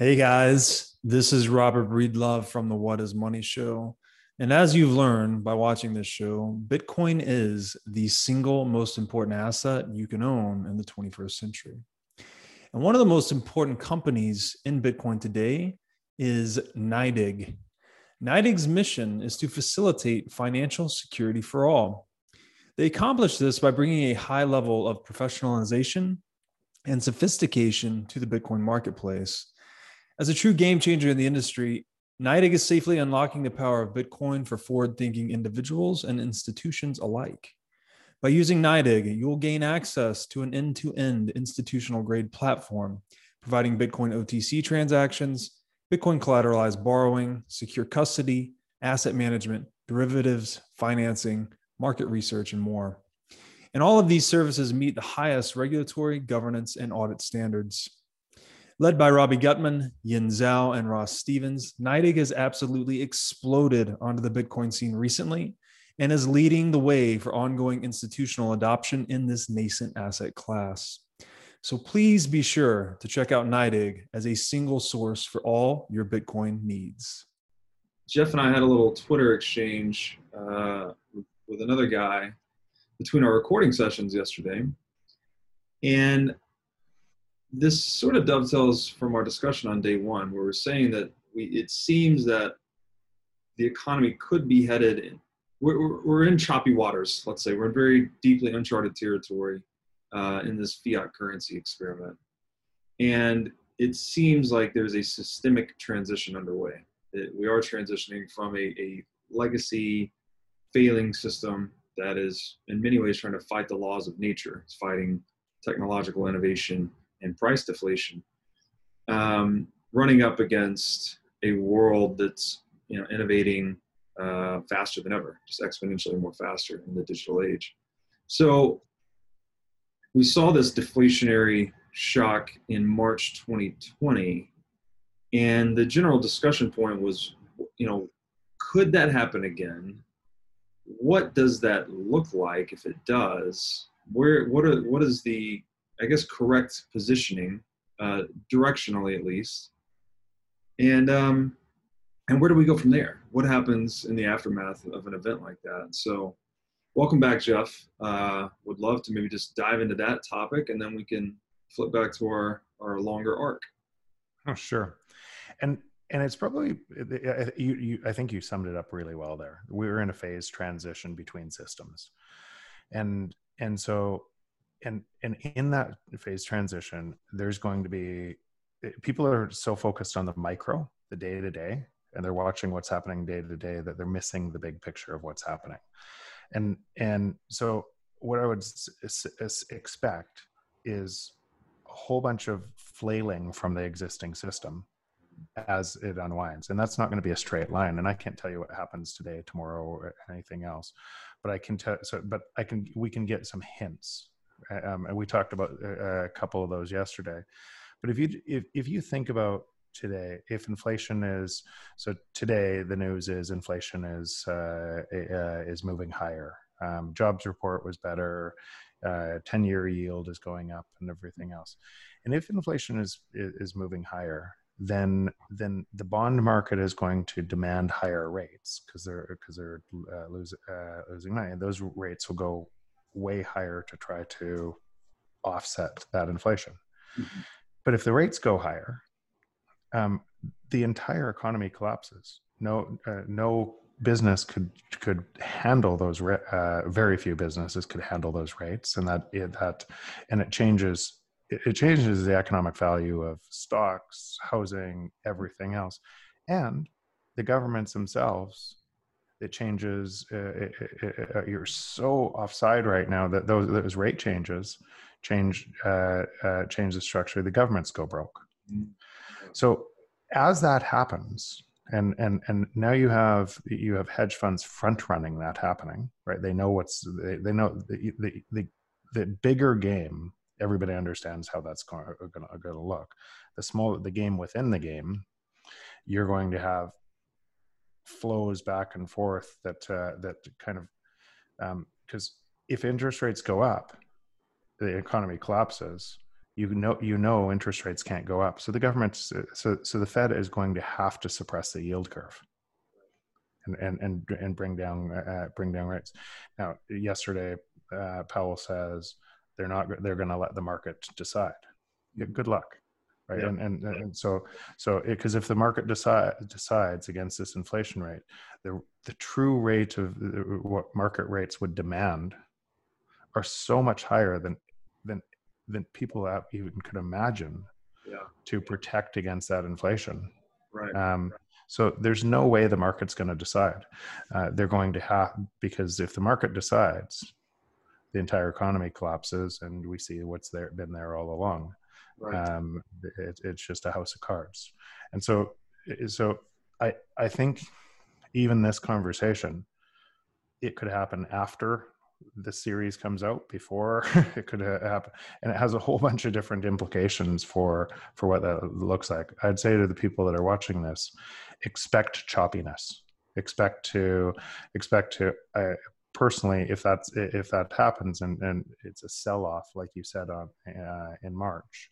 Hey guys, this is Robert Breedlove from the What is Money Show. And as you've learned by watching this show, Bitcoin is the single most important asset you can own in the 21st century. And one of the most important companies in Bitcoin today is NYDIG. NYDIG's mission is to facilitate financial security for all. They accomplish this by bringing a high level of professionalization and sophistication to the Bitcoin marketplace as a true game changer in the industry, NYDIG is safely unlocking the power of Bitcoin for forward thinking individuals and institutions alike. By using NYDIG, you will gain access to an end to end institutional grade platform, providing Bitcoin OTC transactions, Bitcoin collateralized borrowing, secure custody, asset management, derivatives, financing, market research, and more. And all of these services meet the highest regulatory, governance, and audit standards. Led by Robbie Gutmann, Yin Zhao, and Ross Stevens, NYDIG has absolutely exploded onto the Bitcoin scene recently and is leading the way for ongoing institutional adoption in this nascent asset class. So please be sure to check out NYDIG as a single source for all your Bitcoin needs. Jeff and I had a little Twitter exchange uh, with another guy between our recording sessions yesterday. And this sort of dovetails from our discussion on day one, where we're saying that we, it seems that the economy could be headed in, we're, we're in choppy waters, let's say. We're in very deeply uncharted territory uh, in this fiat currency experiment. And it seems like there's a systemic transition underway. It, we are transitioning from a, a legacy failing system that is in many ways trying to fight the laws of nature. It's fighting technological innovation and price deflation, um, running up against a world that's you know innovating uh, faster than ever, just exponentially more faster in the digital age. So we saw this deflationary shock in March 2020, and the general discussion point was, you know, could that happen again? What does that look like if it does? Where what are what is the I guess, correct positioning, uh, directionally at least. And um, and where do we go from there? What happens in the aftermath of an event like that? So, welcome back, Jeff. Uh, would love to maybe just dive into that topic, and then we can flip back to our our longer arc. Oh, sure. And and it's probably you, you i think you summed it up really well there we're in a phase transition between systems and and so and and in that phase transition there's going to be eh, people are so focused on the micro the day to day and they're watching what's happening day to day that they're missing the big picture of what's happening. And and so what i would s- s- expect is a whole bunch of flailing from the existing system as it unwinds. And that's not going to be a straight line and i can't tell you what happens today tomorrow or anything else but i can tell so but i can we can get some hints um, and we talked about a, a couple of those yesterday. But if you if if you think about today, if inflation is so today, the news is inflation is uh, uh, is moving higher. Um, jobs report was better. Uh, 10 year yield is going up and everything else. And if inflation is, is moving higher, then then the bond market is going to demand higher rates because they're because they're uh, uh, losing money. And those rates will go way higher to try to offset that inflation. Mm-hmm. But if the rates go higher, um, the entire economy collapses. No, uh, no business could could handle those. Uh, very few businesses could handle those rates, and that it, that and it changes. It, it changes the economic value of stocks, housing, everything else, and the governments themselves it changes. Uh, it, it, uh, you're so offside right now that those those rate changes change uh, uh, change the structure. The governments go broke. Mm-hmm. So as that happens, and and and now you have you have hedge funds front running that happening, right? They know what's they, they know the, the the the bigger game. Everybody understands how that's going to look. The small the game within the game, you're going to have flows back and forth that uh, that kind of because um, if interest rates go up, the economy collapses. you know you know interest rates can't go up. So the government's so so the fed is going to have to suppress the yield curve and and and, and bring down uh, bring down rates. Now yesterday uh, powell says they're not they're going to let the market decide. Good luck right yeah. and, and and so so because if the market decide, decides against this inflation rate the the true rate of what market rates would demand are so much higher than than than people even could imagine yeah. to protect against that inflation. Right. Um, so there's no way the market's going to decide. Uh, they're going to have because if the market decides, the entire economy collapses, and we see what's there been there all along. Right. Um, it, it's just a house of cards, and so so I I think even this conversation, it could happen after the series comes out before it could happen. And it has a whole bunch of different implications for for what that looks like. I'd say to the people that are watching this expect choppiness. Expect to expect to uh, personally if that's if that happens and and it's a sell off like you said on uh, in march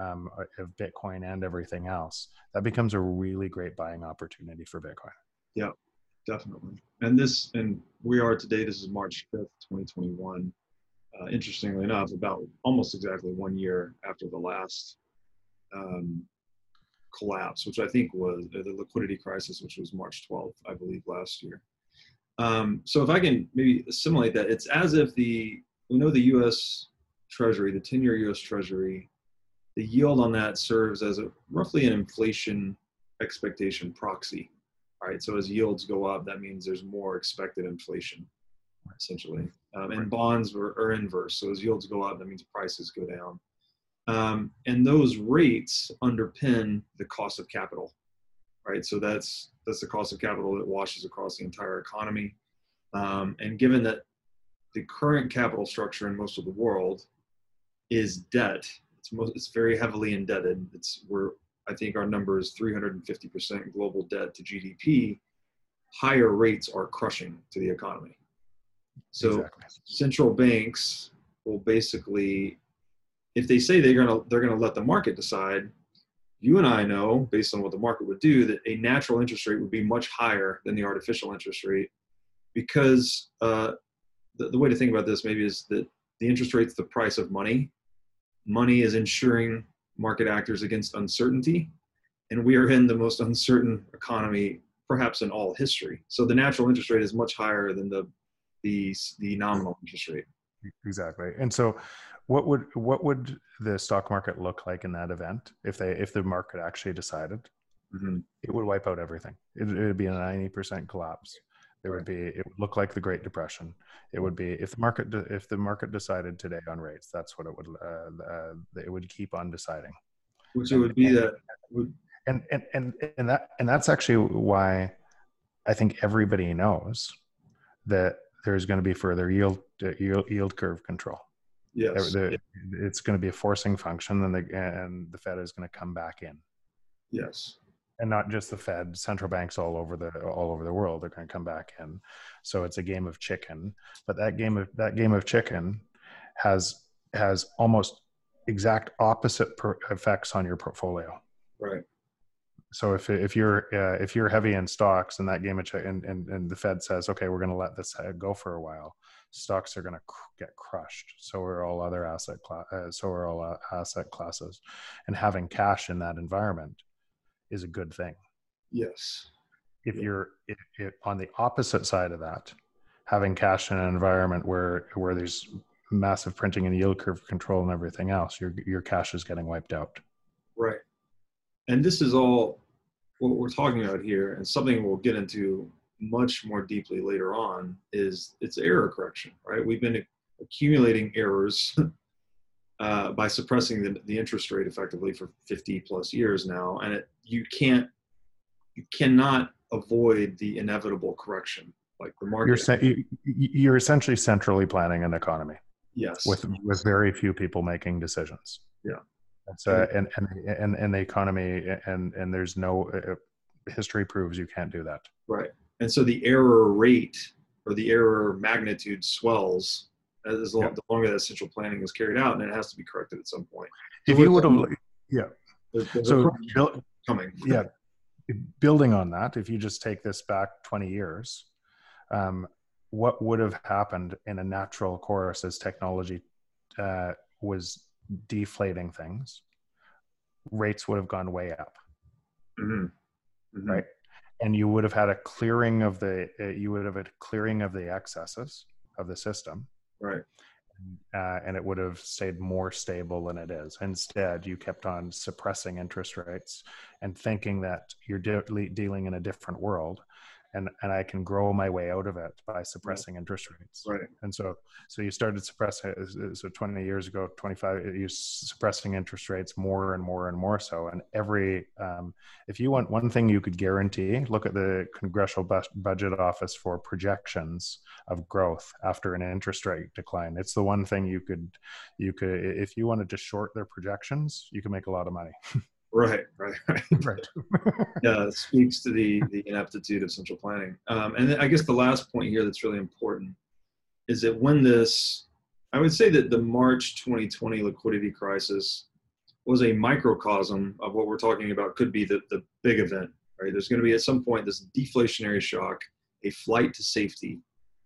um, of bitcoin and everything else that becomes a really great buying opportunity for bitcoin yeah definitely. And this, and we are today, this is March 5th, 2021. Uh, interestingly enough, about almost exactly one year after the last um, collapse, which I think was the liquidity crisis, which was March 12th, I believe, last year. Um, so if I can maybe assimilate that, it's as if the, we know the US Treasury, the 10 year US Treasury, the yield on that serves as a roughly an inflation expectation proxy right? So as yields go up, that means there's more expected inflation, essentially. Um, and bonds are, are, inverse. So as yields go up, that means prices go down. Um, and those rates underpin the cost of capital, right? So that's that's the cost of capital that washes across the entire economy. Um, and given that the current capital structure in most of the world is debt, it's most it's very heavily indebted. It's we're I think our number is 350% global debt to GDP, higher rates are crushing to the economy. So exactly. central banks will basically, if they say they're gonna they're gonna let the market decide, you and I know, based on what the market would do, that a natural interest rate would be much higher than the artificial interest rate, because uh, the, the way to think about this maybe is that the interest rate's the price of money. Money is insuring market actors against uncertainty. And we are in the most uncertain economy perhaps in all history. So the natural interest rate is much higher than the the, the nominal interest rate. Exactly. And so what would what would the stock market look like in that event if they if the market actually decided? Mm-hmm. It would wipe out everything. It would be a 90% collapse. It would be it would look like the Great Depression. It would be if the market if the market decided today on rates, that's what it would uh, uh, it would keep on deciding. Which it would be that and and and and that and that's actually why I think everybody knows that there's going to be further yield yield, yield curve control. Yes, the, it's going to be a forcing function, and the and the Fed is going to come back in. Yes, and not just the Fed, central banks all over the all over the world are going to come back in. So it's a game of chicken. But that game of that game of chicken has has almost exact opposite per- effects on your portfolio. Right. So if if you're uh, if you're heavy in stocks and that game of chicken and, and, and the Fed says okay we're going to let this go for a while, stocks are going to cr- get crushed. So are all other asset class. Uh, so are all uh, asset classes, and having cash in that environment is a good thing. Yes. If yeah. you're if, if on the opposite side of that, having cash in an environment where where there's massive printing and yield curve control and everything else, your your cash is getting wiped out. Right. And this is all what we're talking about here, and something we'll get into much more deeply later on is it's error correction, right? We've been accumulating errors uh, by suppressing the, the interest rate effectively for 50 plus years now, and it, you can't, you cannot avoid the inevitable correction. Like the market, you're, you're essentially centrally planning an economy. Yes, with with very few people making decisions. Yeah, so and and and and the economy and and there's no uh, history proves you can't do that. Right, and so the error rate or the error magnitude swells as long, the longer that central planning is carried out, and it has to be corrected at some point. If you would have, yeah. There's, there's So, coming. yeah, building on that, if you just take this back 20 years, um, what would have happened in a natural course as technology uh, was deflating things? Rates would have gone way up. Mhm. Mhm. Right. and you would have had a clearing of the uh, you would have had a clearing of the excesses of the system Right. uh, and it would have stayed more stable than it is instead you kept on suppressing interest rates and thinking that you're de- dealing in a different world and and i can grow my way out of it by suppressing interest rates. Right. and so so you started suppressing so 20 years ago 25 you suppressing interest rates more and more and more so. And every um, if you want one thing you could guarantee look at the congressional bus- budget office for projections of growth after an interest rate decline. It's the one thing you could you could if you wanted to short their projections you can make a lot of money Right. Right. Right. right yeah, speaks to the the ineptitude of central planning. Um, and I guess the last point here that's really important is that when this, I would say that the March 2020 liquidity crisis was a microcosm of what we're talking about could be the, the big event, right? There's going to be at some point this deflationary shock, a flight to safety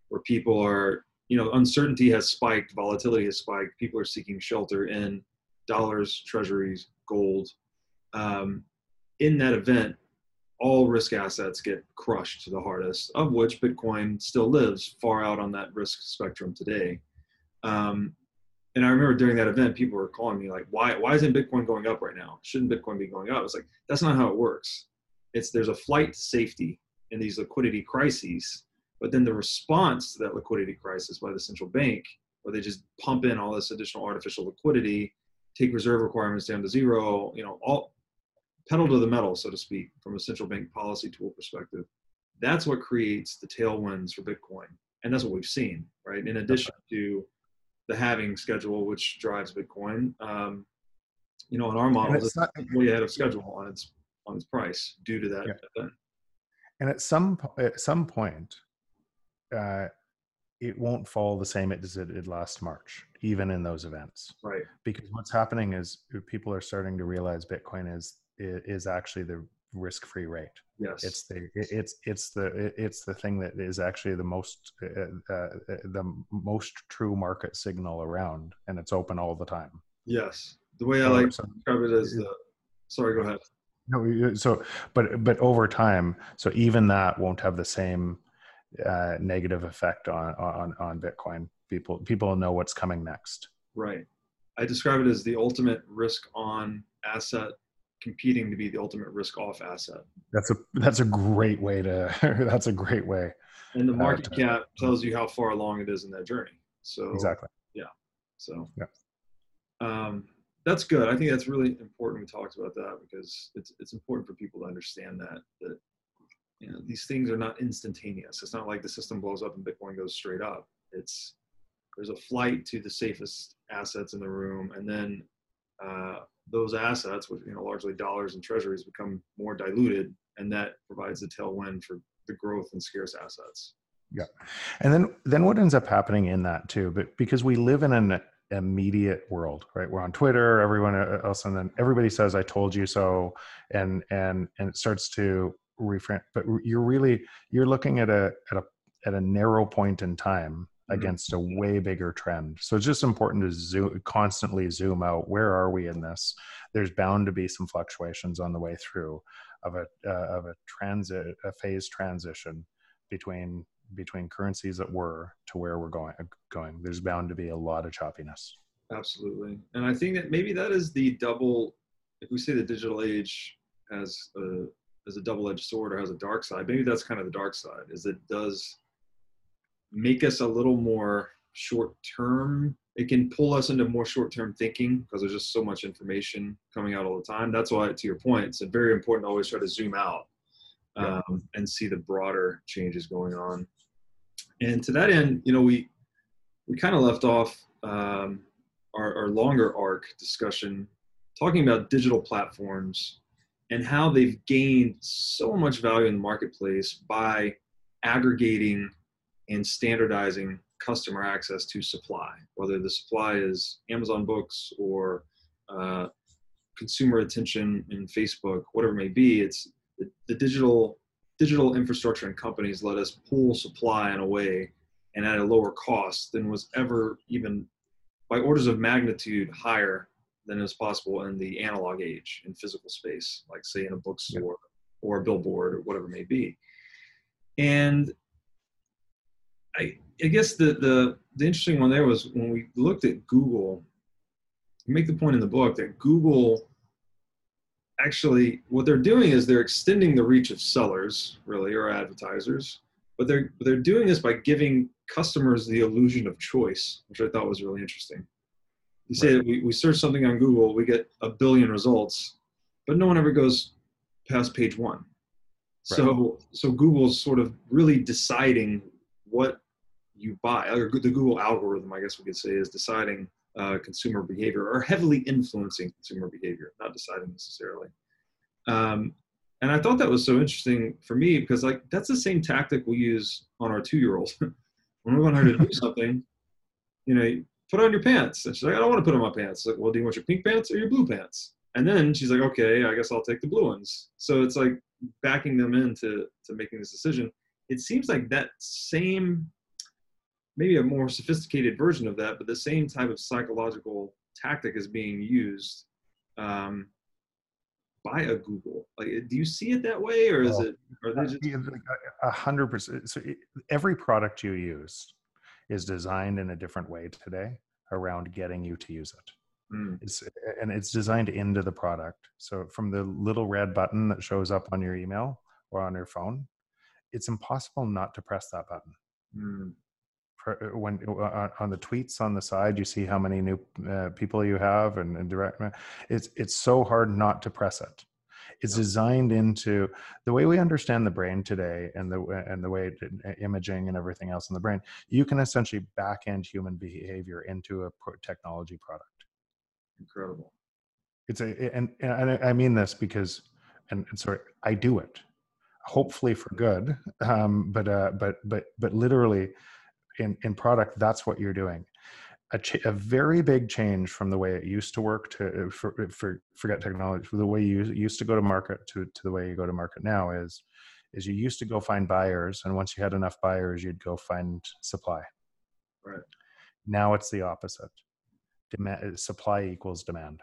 where people are, you know, uncertainty has spiked, volatility has spiked, people are seeking shelter in dollars, treasuries, gold, um, in that event, all risk assets get crushed to the hardest, of which Bitcoin still lives far out on that risk spectrum today. Um, and I remember during that event, people were calling me like, "Why? Why isn't Bitcoin going up right now? Shouldn't Bitcoin be going up?" It's like that's not how it works. It's there's a flight to safety in these liquidity crises, but then the response to that liquidity crisis by the central bank, where they just pump in all this additional artificial liquidity, take reserve requirements down to zero, you know, all pedal to the metal, so to speak, from a central bank policy tool perspective. That's what creates the tailwinds for Bitcoin. And that's what we've seen, right? In addition to the halving schedule, which drives Bitcoin, um, you know, in our model, it's it's not- way ahead of schedule on its on its price due to that Yeah. and at some at some point uh, it won't fall the same as it did last march even in those events Right. because what's happening is people are starting to realize bitcoin is is actually the risk free rate Yes. it's the it's it's the it's the thing that is actually the most uh, uh, the most true market signal around and it's open all the time yes. The way I like to describe it is the. Sorry, go ahead. No, so but but over time, so even that won't have the same uh, negative effect on on on Bitcoin. People people know what's coming next. Right. I describe it as the ultimate risk on asset competing to be the ultimate risk off asset. That's a that's a great way to that's a great way And the Uh, market to- cap tells you how far along it is in that journey. So exactly. Yeah. So Yeah. um, that's good. I think that's really important. We talked about that because it's it's important for people to understand that that you know these things are not instantaneous. It's not like the system blows up and Bitcoin goes straight up. It's there's a flight to the safest assets in the room, and then uh, those assets, which you know largely dollars and treasuries, become more diluted, and that provides a tailwind for the growth in scarce assets. Yeah, and then then what ends up happening in that too, but because we live in an immediate world, right? We're on Twitter, everyone else, and then everybody says, "I told you so," and and and it starts to reframe. But you're really you're looking at a at a at a narrow point in time Mhm. against a way bigger trend. So it's just important to zoom constantly zoom out. Where are we in this? There's bound to be some fluctuations on the way through of a uh, of a transit a phase transition between between currencies that were to where we're going going there's bound to be a lot of choppiness Absolutely. And I think that maybe that is the double, if we say the digital age has a, as a double-edged sword or has a dark side, maybe that's kind of the dark side, is it does make us a little more short-term. It can pull us into more short-term thinking because there's just so much information coming out all the time. That's why, to your point, it's very important to always try to zoom out Yeah. um, and see the broader changes going on. And to that end, you know, we we kind of left off um, our, our longer arc discussion talking about digital platforms and how they've gained so much value in the marketplace by aggregating and standardizing customer access to supply, whether the supply is Amazon Books or uh, consumer attention in Facebook, whatever it may be. It's the, the digital digital infrastructure and companies let us pool supply in a way and at a lower cost than was ever even by orders of magnitude higher than is possible in the analog age in physical space, like say in a bookstore or a billboard or whatever it may be. And I, I guess the, the the interesting one there was when we looked at Google. You make the point in the book that Google actually what they're doing is they're extending the reach of sellers, really, or advertisers, but they're they're doing this by giving customers the illusion of choice, which I thought was really interesting. You say right. we, we search something on Google, we get a billion results, but no one ever goes past page one. Right. So so Google's sort of really deciding what you buy, or the Google algorithm, I guess we could say, is deciding uh, consumer behavior or heavily influencing consumer behavior, not deciding necessarily. Um, and I thought that was so interesting for me because like that's the same tactic we use on our two-year-old. when we want her to do something, you know, put on your pants. And she's like, I don't want to put on my pants. Like, well, do you want your pink pants or your blue pants? And then she's like, okay, I guess I'll take the blue ones. So it's like backing them into to making this decision. It seems like that same, maybe a more sophisticated version of that, but the same type of psychological tactic is being used um, by a Google. Like, do you see it that way, or is it? Are they just a hundred percent? So every product you use is designed in a different way today around getting you to use it. Mm. It's, and it's designed into the product. So from the little red button that shows up on your email or on your phone, it's impossible not to press that button. Mm. Uh, when uh, on the tweets on the side, you see how many new uh, people you have and, and direct. It's it's so hard not to press it. It's designed into the way we understand the brain today, and the and the way uh, imaging and everything else in the brain. You can essentially back end human behavior into a technology product. Incredible. It's a and and I mean this because and, and sorry, I do it, hopefully for good, um, but uh, but but but literally in, in product, that's what you're doing. A, ch- a, very big change from the way it used to work to uh, for, uh, for forget technology the way you used to go to market to, to the way you go to market now is is you used to go find buyers and once you had enough buyers you'd go find supply. Right. Now it's the opposite. Demand uh, supply equals demand.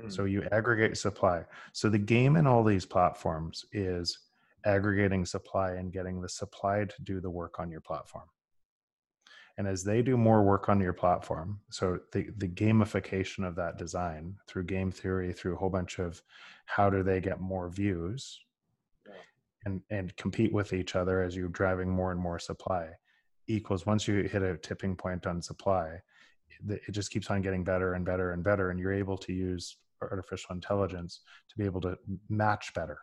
Hmm. so you aggregate supply. So the game in all these platforms is aggregating supply and getting the supply to do the work on your platform and as they do more work on your platform so the, the gamification of that design through game theory through a whole bunch of how do they get more views yeah. and and compete with each other as you're driving more and more supply equals once you hit a tipping point on supply it just keeps on getting better and better and better and you're able to use artificial intelligence to be able to match better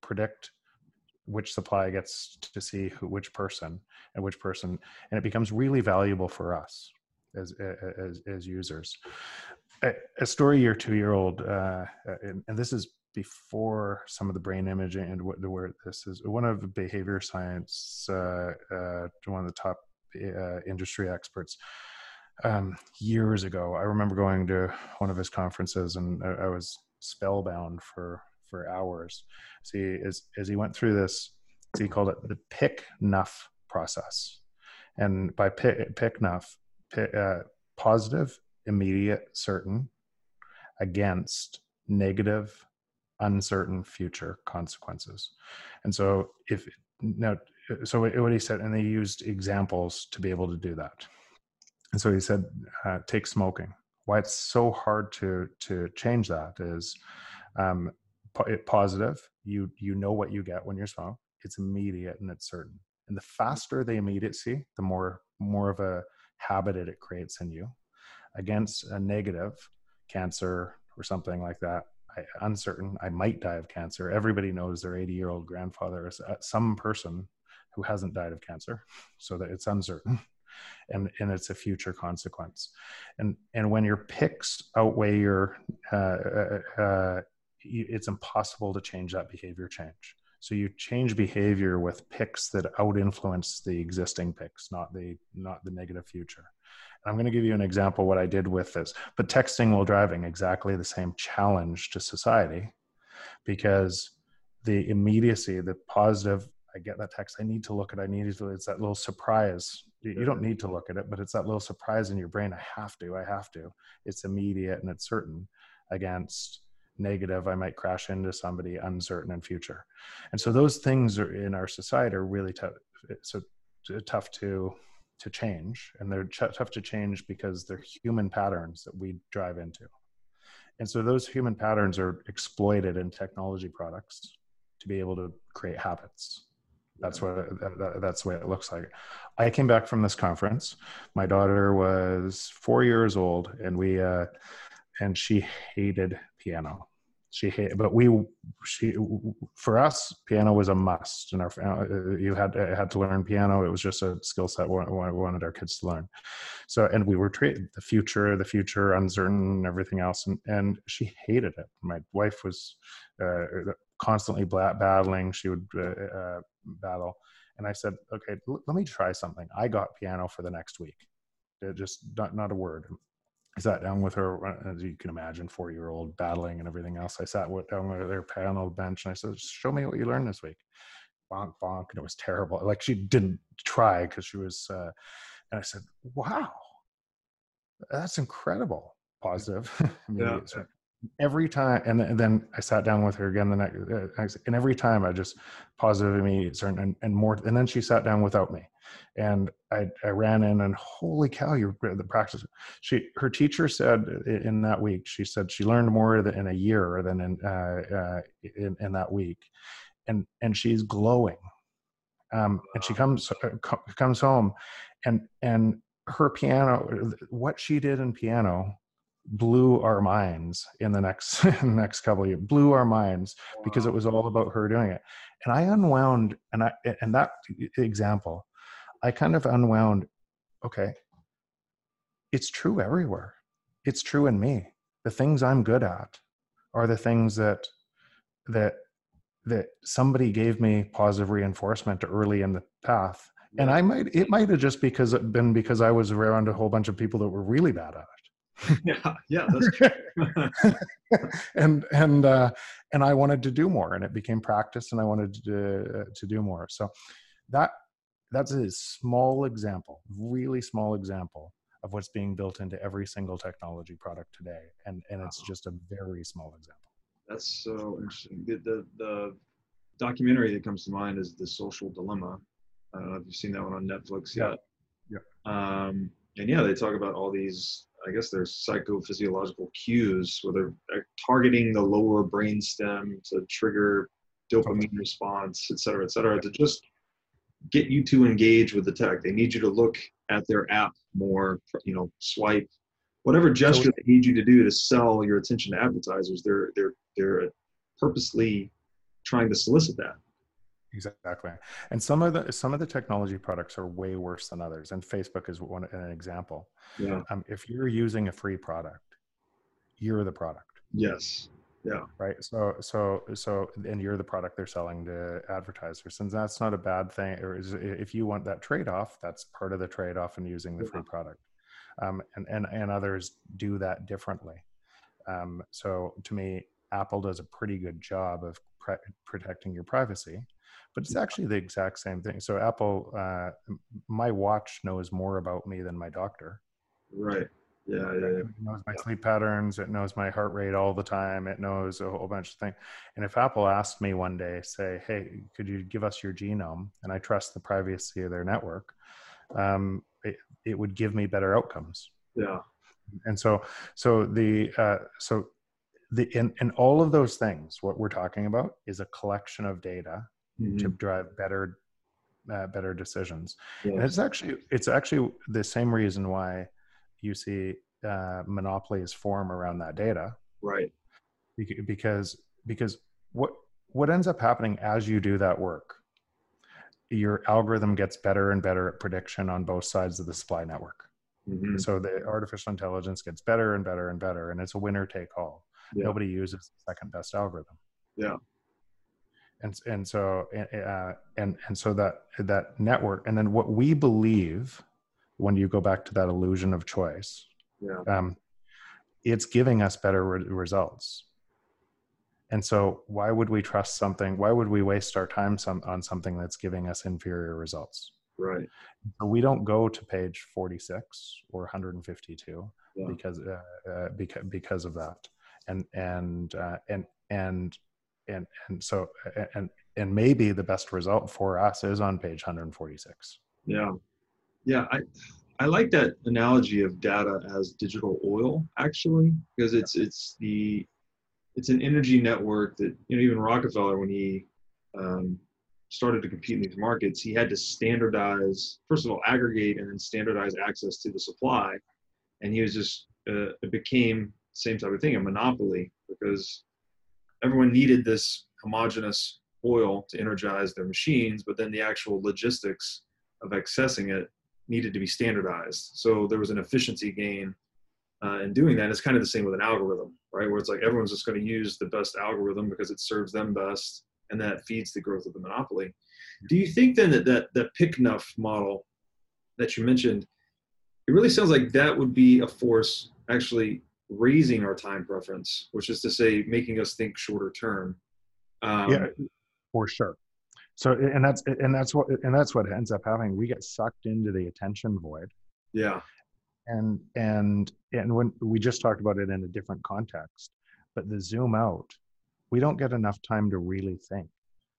predict which supply gets to see who, which person and which person, and it becomes really valuable for us as as, as users. A, a story or two year old, uh, and, and, this is before some of the brain imaging and what, where this is one of behavior science, uh, uh, one of the top uh, industry experts. Um, years ago, I remember going to one of his conferences, and I, I was spellbound for for hours. See, as as he went through this, he called it the pick nuff process, and by pick PICNUF, pick, uh, positive, immediate, certain, against negative, uncertain future consequences. And so if now, so what he said, and they used examples to be able to do that. And so he said, uh, take smoking. Why it's so hard to to change that is um, positive. You you know what you get when you smoke. It's immediate and it's certain. And the faster the immediacy, the more more of a habit it creates in you. Against a negative cancer or something like that, I, uncertain. I might die of cancer. Everybody knows their 80 year old grandfather is uh, some person who hasn't died of cancer, so that it's uncertain. and and it's a future consequence and and when your picks outweigh your uh, uh, uh it's impossible to change that behavior change. So you change behavior with picks that out influence the existing picks, not the not the negative future. And I'm going to give you an example what I did with this. But texting while driving, exactly the same challenge to society, because the immediacy, the positive, I get that text, I need to look at, I need to, it's that little surprise. You don't need to look at it, but it's that little surprise in your brain. I have to, I have to. It's immediate and it's certain against negative i might crash into somebody uncertain in future. And so those things are in our society are really tough so tough to to change. And they're tough to change because they're human patterns that we drive into. And so those human patterns are exploited in technology products to be able to create habits. That's what that, that's the way it looks like. I came back from this conference. My daughter was four years old and we uh and she hated piano. She hated but we she for us piano was a must in our uh, you had had to learn piano. It was just a skill set we wanted our kids to learn. So and we were treated the future the future uncertain everything else and and she hated it. My wife was uh, constantly battling. She would uh, uh, battle. And i said okay let me try something. I got piano for the next week. It just not, not a word I sat down with her, uh, as you can imagine, four year old battling and everything else. I sat with, down with her piano bench and I said, Show me what you learned this week. Bonk, bonk. And it was terrible. Like she didn't try because she was, uh, and I said, Wow, that's incredible. Positive. yeah every time and, and, then i sat down with her again the next uh, and every time i just positive immediate certain and, and more and then she sat down without me and i i ran in and holy cow you're the practice she her teacher said in that week she said she learned more in a year than in uh, uh, in, in that week and and she's glowing um and she comes uh, comes home and and her piano what she did in piano blew our minds in the next next couple of years blew our minds wow. because it was all about her doing it and i unwound and i and that example i kind of unwound okay it's true everywhere. It's true in me. The things i'm good at are the things that that that somebody gave me positive reinforcement early in the path. And i might it might have just because it been because i was around a whole bunch of people that were really bad at it. Yeah, yeah, that's true. and and uh, and I wanted to do more, and it became practice, and I wanted to uh, to do more. So that that's a small example, really small example of what's being built into every single technology product today, and and it's just a very small example. That's so interesting. The, the, the documentary that comes to mind is the Social Dilemma. I don't know if you've seen that one on Netflix yet. Yeah. Um, and yeah, they talk about all these I guess there's psychophysiological cues where they're targeting the lower brain stem to trigger dopamine response, et cetera, et cetera, to just get you to engage with the tech. They need you to look at their app more, you know, swipe, whatever gesture they need you to do to sell your attention to advertisers. They're they're they're purposely trying to solicit that. Exactly. And some of the some of the technology products are way worse than others and facebook is one an example. Yeah. Um, if you're using a free product you're the product. Yes yeah right so so so and you're the product they're selling to advertisers and that's not a bad thing or is, if you want that trade-off that's part of the trade-off in using the yeah. free product um, and, and and others do that differently um, so to me apple does a pretty good job of pre- protecting your privacy but it's actually the exact same thing. So Apple, uh, my watch knows more about me than my doctor. Right. Yeah, yeah, yeah. It knows my sleep patterns. It knows my heart rate all the time. It knows a whole bunch of things. And if Apple asked me one day, say, "Hey, could you give us your genome?" and I trust the privacy of their network, um, it, it would give me better outcomes. Yeah. And so, so the uh, so the in, in all of those things, what we're talking about is a collection of data mm-hmm. to drive better uh, better decisions yes. and it's actually it's actually the same reason why you see uh, monopolies form around that data. Right. Because because what what ends up happening as you do that work your algorithm gets better and better at prediction on both sides of the supply network. Mm-hmm. so the artificial intelligence gets better and better and better and it's a winner take all. Yeah. nobody uses the second best algorithm. Yeah. And and so uh, and and so that that network and then what we believe when you go back to that illusion of choice Yeah. um, it's giving us better re- results and so why would we trust something why would we waste our time some, on something that's giving us inferior results Right. we don't go to page 46 or 152 Yeah. because uh, uh, because because of that and and uh, and and and and so and and maybe the best result for us is on page 146 Yeah. Yeah. I I like that analogy of data as digital oil actually, because it's it's the it's an energy network that you know even Rockefeller when he um, started to compete in these markets, he had to standardize first of all aggregate and then standardize access to the supply, and he was just uh, it became same type of thing a monopoly because everyone needed this homogeneous oil to energize their machines, but then the actual logistics of accessing it needed to be standardized. So there was an efficiency gain uh, in doing that. It's kind of the same with an algorithm, right? Where it's like everyone's just going to use the best algorithm because it serves them best, and that feeds the growth of the monopoly. Do you think then that that that PICNUF model that you mentioned, it really sounds like that would be a force actually raising our time preference, which is to say, making us think shorter term. Um, yeah for sure so and that's and that's what and that's what ends up happening we get sucked into the attention void. Yeah, and and and when we just talked about it in a different context but the zoom out we don't get enough time to really think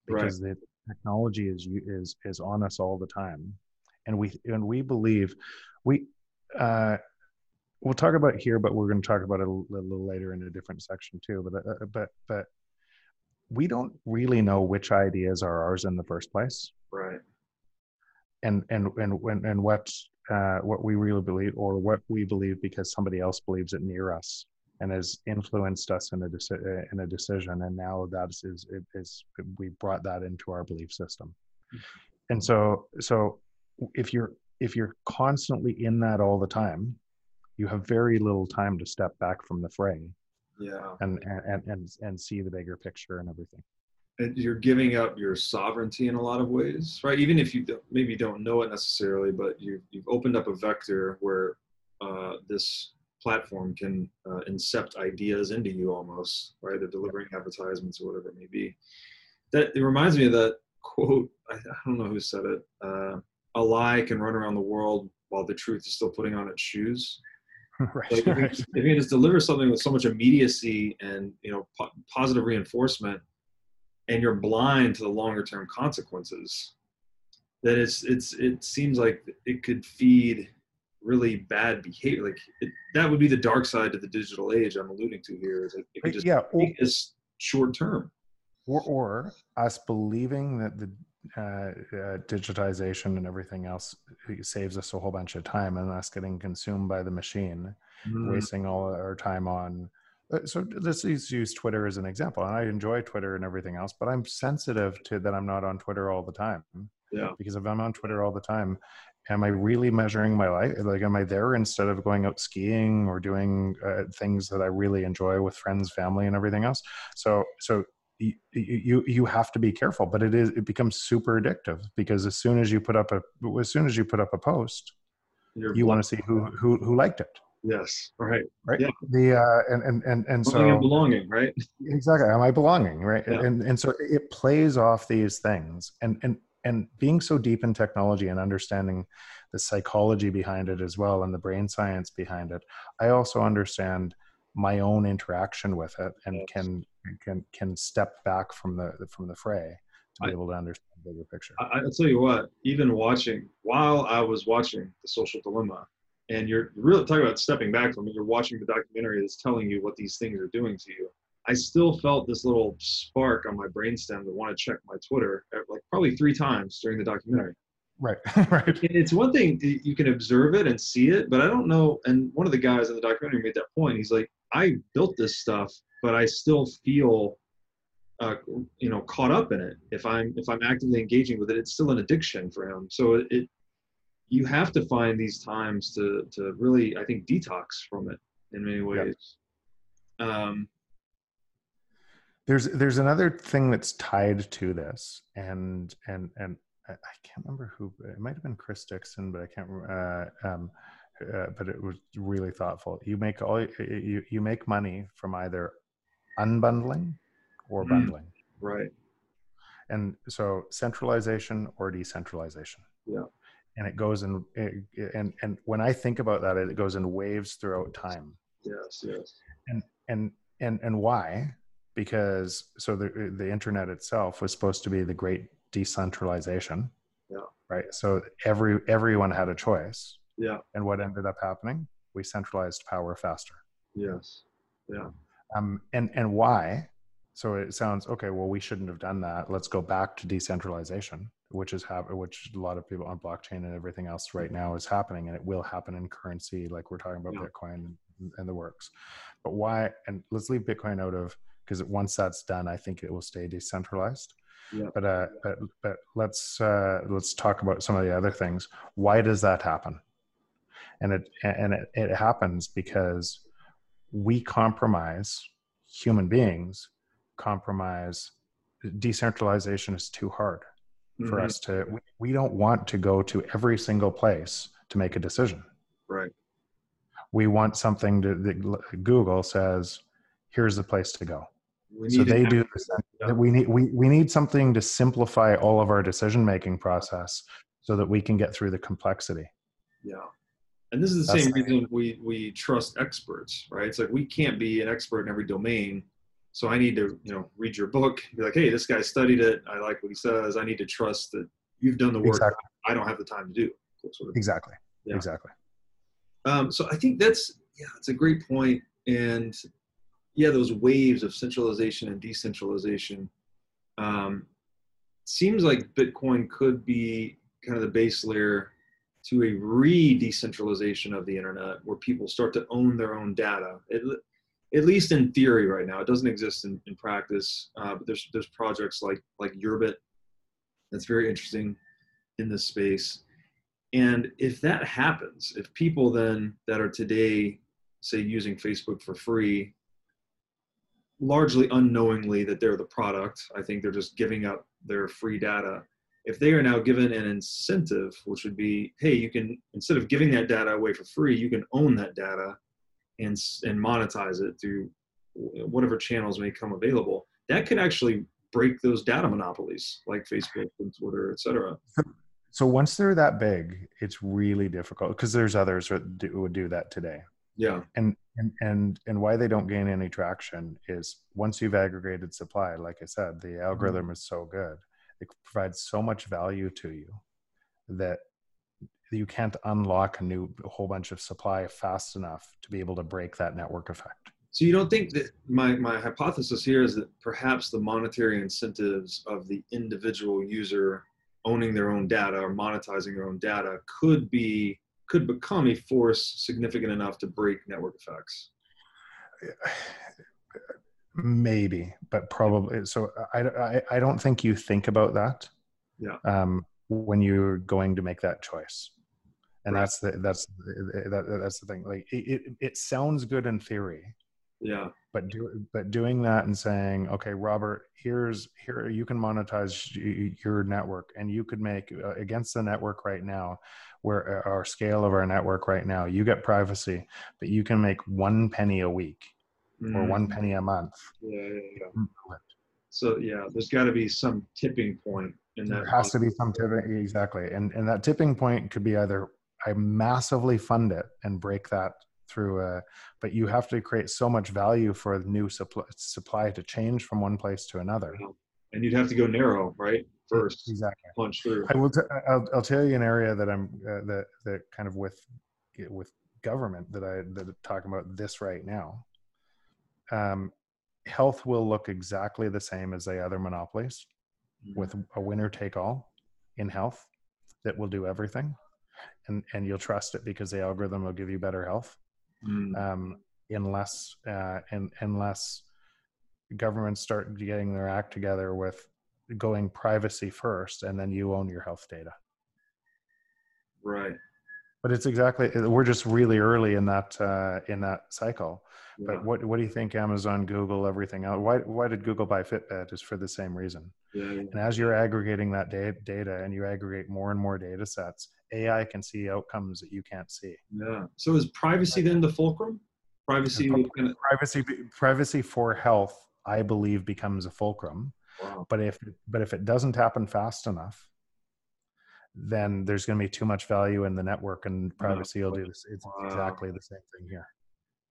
Right. because the technology is is is on us all the time. And we and we believe we uh we'll talk about it here but we're going to talk about it a little, little later in a different section too but uh, but but we don't really know which ideas are ours in the first place. Right, and and and and, and what uh, what we really believe or what we believe because somebody else believes it near us and has influenced us in a deci- uh, in a decision. And now that is it is we brought that into our belief system. And so so if you're if you're constantly in that all the time you have very little time to step back from the fray yeah. and and and, and see the bigger picture and everything and you're giving up your sovereignty in a lot of ways, right? Even if you don't, maybe don't know it necessarily, but you've, you've opened up a vector where uh, this platform can uh, incept ideas into you almost, right? They're delivering advertisements or whatever it may be. That it reminds me of that quote. I, I don't know who said it. Uh, a lie can run around the world while the truth is still putting on its shoes. right, Like if, you, right. if you just deliver something with so much immediacy and you know po- positive reinforcement, and you're blind to the longer term consequences, that it's it's it seems like it could feed really bad behavior. Like it, that would be the dark side to the digital age I'm alluding to here. Is it, it could just yeah or, short term. or, or us believing that the uh, uh, digitization and everything else saves us a whole bunch of time and us getting consumed by the machine wasting all our time on uh, so let's use use twitter as an example. And i enjoy twitter and everything else but i'm sensitive to that i'm not on twitter all the time. Yeah. because if i'm on twitter all the time am i really measuring my life? Like am i there instead of going out skiing or doing uh, things that i really enjoy with friends family and everything else? So so you, you you have to be careful but it is it becomes super addictive because as soon as you put up a as soon as you put up a post You're you want to see who who who liked it Yes. Right. right Yeah. the uh and and and, and Belonging and so belonging. Right. exactly am i belonging right Yeah. and and so it plays off these things and and and being so deep in technology and understanding the psychology behind it as well and the brain science behind it i also understand my own interaction with it and Yes. can can can step back from the from the fray to be I- able to understand the bigger picture I, I'll tell you what, even watching, while I was watching The Social Dilemma, and you're really talking about stepping back from it, you're watching the documentary that's telling you what these things are doing to you. I still felt this little spark on my brainstem to want to check my Twitter like probably three times during the documentary. right right And It's one thing you can observe it and see it, but I don't know. And one of the guys in the documentary made that point. He's like, I built this stuff, but I still feel, uh, you know, caught up in it. If I'm if I'm actively engaging with it, it's still an addiction for him. So it, you have to find these times to to really, I think, detox from it in many ways. Um, there's there's another thing that's tied to this and and and i, can't remember who it might have been chris dixon but i can't remember uh, um, uh, but it was really thoughtful you make all you you make money from either unbundling or Mm. bundling Right. and so centralization or decentralization Yeah. and it goes in and and when i think about that it goes in waves throughout time Yes. Yes. And and and and why because so the the internet itself was supposed to be the great decentralization Yeah. right so every everyone had a choice Yeah. and what ended up happening we centralized power faster Yes. Yeah. um and and why so it sounds okay well we shouldn't have done that let's go back to decentralization which is hap- which a lot of people on blockchain and everything else right now is happening and it will happen in currency like we're talking about Yeah. bitcoin and, and the works but why and let's leave bitcoin out of because once that's done i think it will stay decentralized Yeah. but uh but but let's uh let's talk about some of the other things why does that happen and it and it, it happens because we compromise human beings compromise decentralization is too hard for Mhm. us to we, we don't want to go to every single place to make a decision Right. we want something to that google says here's the place to go so they do Yeah. we need we, we need something to simplify all of our decision making process so that we can get through the complexity Yeah. And this is the That's same reason we we trust experts, right? It's like we can't be an expert in every domain. So I need to, you know, read your book, be like, hey, this guy studied it. I like what he says. I need to trust that you've done the work exactly I don't have the time to do. Sort of. exactly Yeah. exactly Um, so I think that's yeah, it's a great point. And yeah, those waves of centralization and decentralization um, seems like Bitcoin could be kind of the base layer to a re-decentralization of the internet, where people start to own their own data. At, at least in theory, right now, it doesn't exist in, in practice. Uh, but there's there's projects like like Urbit that's very interesting in this space. And if that happens, if people then that are today, say, using Facebook for free, largely unknowingly that they're the product, I think they're just giving up their free data. If they are now given an incentive, which would be, hey, you can, instead of giving that data away for free, you can own that data and, and monetize it through whatever channels may come available, that could actually break those data monopolies like Facebook and Twitter, et cetera. so once they're that big it's really difficult because there's others that do, would do that today Yeah. and and and and why they don't gain any traction is once you've aggregated supply like i said the algorithm mm-hmm. is so good it provides so much value to you that you can't unlock a new a whole bunch of supply fast enough to be able to break that network effect So you don't think that my, my hypothesis here is that perhaps the monetary incentives of the individual user owning their own data or monetizing their own data could be could become a force significant enough to break network effects. Maybe but probably so I, I i don't think you think about that Yeah. um when you're going to make that choice and Right. that's the that's the, that, that's the thing like it, it it sounds good in theory Yeah. but do but doing that and saying okay robert here's here you can monetize your network and you could make uh, against the network right now where uh, our scale of our network right now you get privacy but you can make one penny a week or Mm, one penny a month Yeah, yeah, yeah. So yeah, there's got to be some tipping point in that. there has to be some tipping exactly and and that tipping point could be either i massively fund it and break that through a but you have to create so much value for new supply supply to change from one place to another and you'd have to go narrow, right? First, exactly punch through. I will. T- I'll, I'll tell you an area that I'm uh, that that kind of with with government that I that I'm talking about this right now. Um, health will look exactly the same as the other monopolies, with a winner take all in health that will do everything, and and you'll trust it because the algorithm will give you better health. Mm, Um, unless uh, and unless governments start getting their act together with going privacy first, and then you own your health data. right. But it's exactly we're just really early in that uh, in that cycle. Yeah. But what what do you think Amazon, Google, everything else? Why why did Google buy Fitbit? Is for the same reason. yeah, yeah. And as you're aggregating that da- data and you aggregate more and more data sets, AI can see outcomes that you can't see. Yeah. So is privacy then the fulcrum? Privacy. And Privacy privacy for health, I believe, becomes a fulcrum. wow. But if but if it doesn't happen fast enough, then there's going to be too much value in the network, and privacy will do this. It's Wow. exactly the same thing here.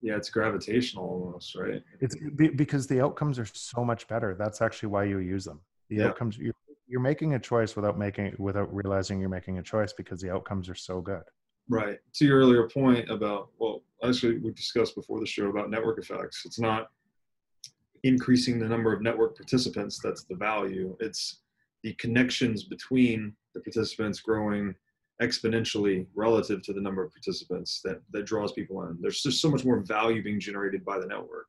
Yeah, it's gravitational almost, right? It's because the outcomes are so much better. That's actually why you use them. The Yeah. outcomes you're, you're making a choice without making without realizing you're making a choice because the outcomes are so good. Right. To your earlier point about, well, actually, we discussed before the show about network effects. It's not increasing the number of network participants that's the value. It's the connections between the participants growing exponentially relative to the number of participants that, that draws people in. There's just so much more value being generated by the network.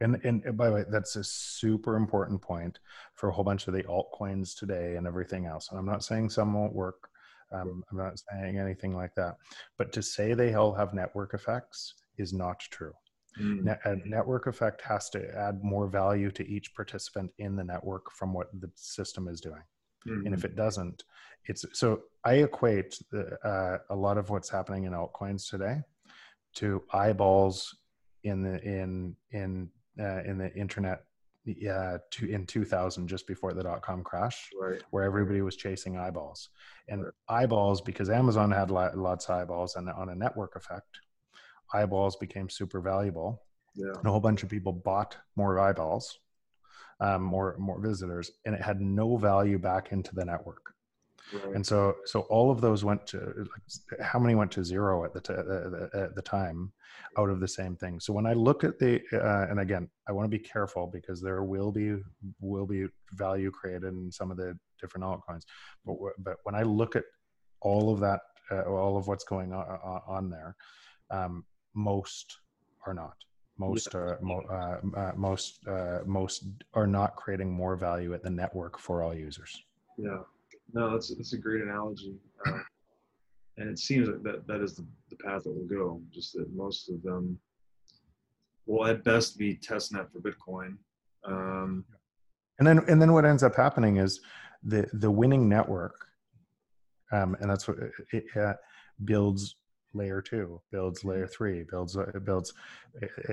And, and by the way, that's a super important point for a whole bunch of the altcoins today and everything else. And I'm not saying some won't work. Um, I'm not saying anything like that. But to say they all have network effects is not true. Mm. Net, a network effect has to add more value to each participant in the network from what the system is doing. And if Mhm. it doesn't, it's so I equate the, uh, a lot of what's happening in altcoins today to eyeballs in the in in uh, in the internet uh, to in 2000 just before the dot com crash right. where everybody was chasing eyeballs and Right. eyeballs because amazon had lo- lots of eyeballs and on a network effect eyeballs became super valuable Yeah. and a whole bunch of people bought more eyeballs um, more more visitors and it had no value back into the network. Right. and so so all of those went to how many went to zero at the t- uh, at the time out of the same thing? So when i look at the uh, and again i want to be careful because there will be will be value created in some of the different altcoins. But wh- but when i look at all of that uh, all of what's going on, on there um, most are not most Yeah. are mo- uh, uh, most uh, most are not creating more value at the network for all users Yeah, no, that's that's a great analogy, uh, and it seems that that, that is the, the path that will go. Just that most of them will at best be testnet for Bitcoin. Um, and then and then what ends up happening is the the winning network um, and that's what it, uh, builds layer two builds layer three builds uh, builds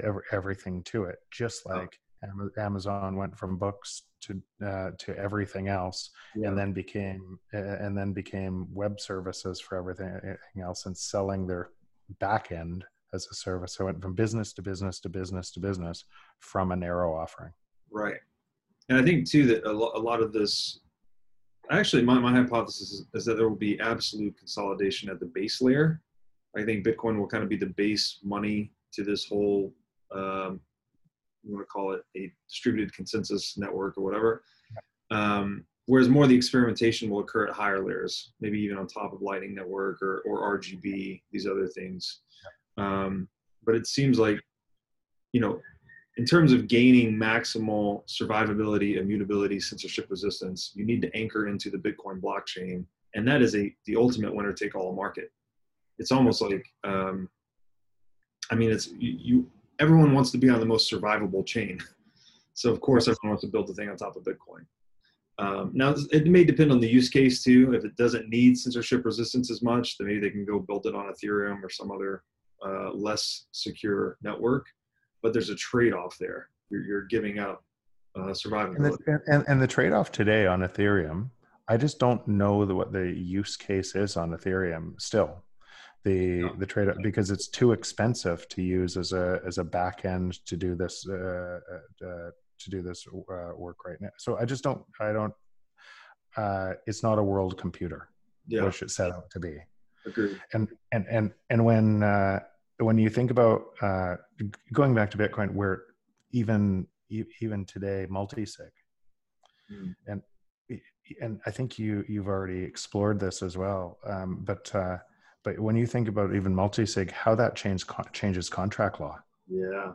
every, everything to it just like Ama- amazon went from books to uh, to everything else yeah, and then became uh, and then became web services for everything everything else and selling their back end as a service. So it went from business to business to business to business from a narrow offering. Right. And I think too that a, lo- a lot of this, actually, my, my hypothesis is, is that there will be absolute consolidation at the base layer. I think Bitcoin will kind of be the base money to this whole, um, you want to call it a distributed consensus network or whatever. Um, whereas more of the experimentation will occur at higher layers, maybe even on top of Lightning Network or, or RGB, these other things. Um, but it seems like, you know, in terms of gaining maximal survivability, immutability, censorship resistance, you need to anchor into the Bitcoin blockchain, and that is a the ultimate winner take all market. It's almost like, um, I mean, it's you, you. Everyone wants to be on the most survivable chain, so of course everyone wants to build the thing on top of Bitcoin. Um, now it may depend on the use case too. If it doesn't need censorship resistance as much, then maybe they can go build it on Ethereum or some other uh, less secure network but there's a trade-off there. You're, you're giving up uh, and survivability. the, and, and the trade-off today on ethereum i just don't know the, what the use case is on ethereum still the No. the trade because it's too expensive to use as a as a back end to do this uh, uh, uh, to do this uh, work right now so i just don't i don't uh, it's not a world computer yeah, which it's set out to be agreed. and and and and when uh, when you think about uh, going back to Bitcoin, where even even today multi-sig, Mm. and and I think you you've already explored this as well. Um, but uh, but when you think about even multi-sig, how that change changes contract law, Yeah,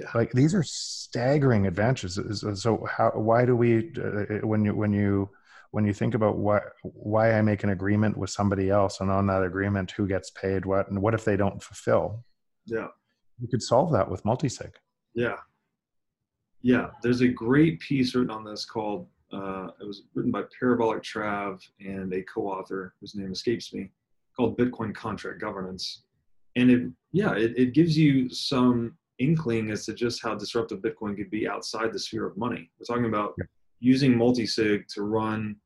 yeah, like these are staggering advantages. So how why do we uh, when you when you when you think about what why I make an agreement with somebody else and on that agreement who gets paid what and what if they don't fulfill Yeah. you could solve that with multisig Yeah. Yeah. There's a great piece written on this called, uh, it was written by Parabolic Trav and a co author whose name escapes me called Bitcoin Contract Governance. And it, yeah, it, it gives you some inkling as to just how disruptive Bitcoin could be outside the sphere of money. We're talking about Yeah. using multisig to run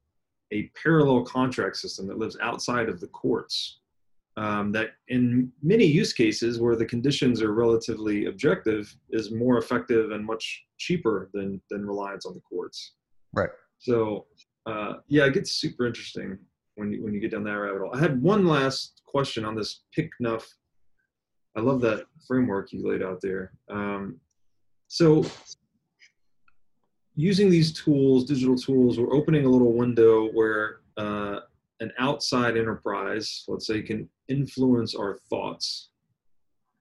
a parallel contract system that lives outside of the courts. Um, that in many use cases where the conditions are relatively objective is more effective and much cheaper than than reliance on the courts. Right. So uh, yeah, it gets super interesting when you when you get down that rabbit hole. I had one last question on this PICNUF. I love that framework you laid out there. Um, so using these tools, digital tools, we're opening a little window where uh, an outside enterprise, let's say, can influence our thoughts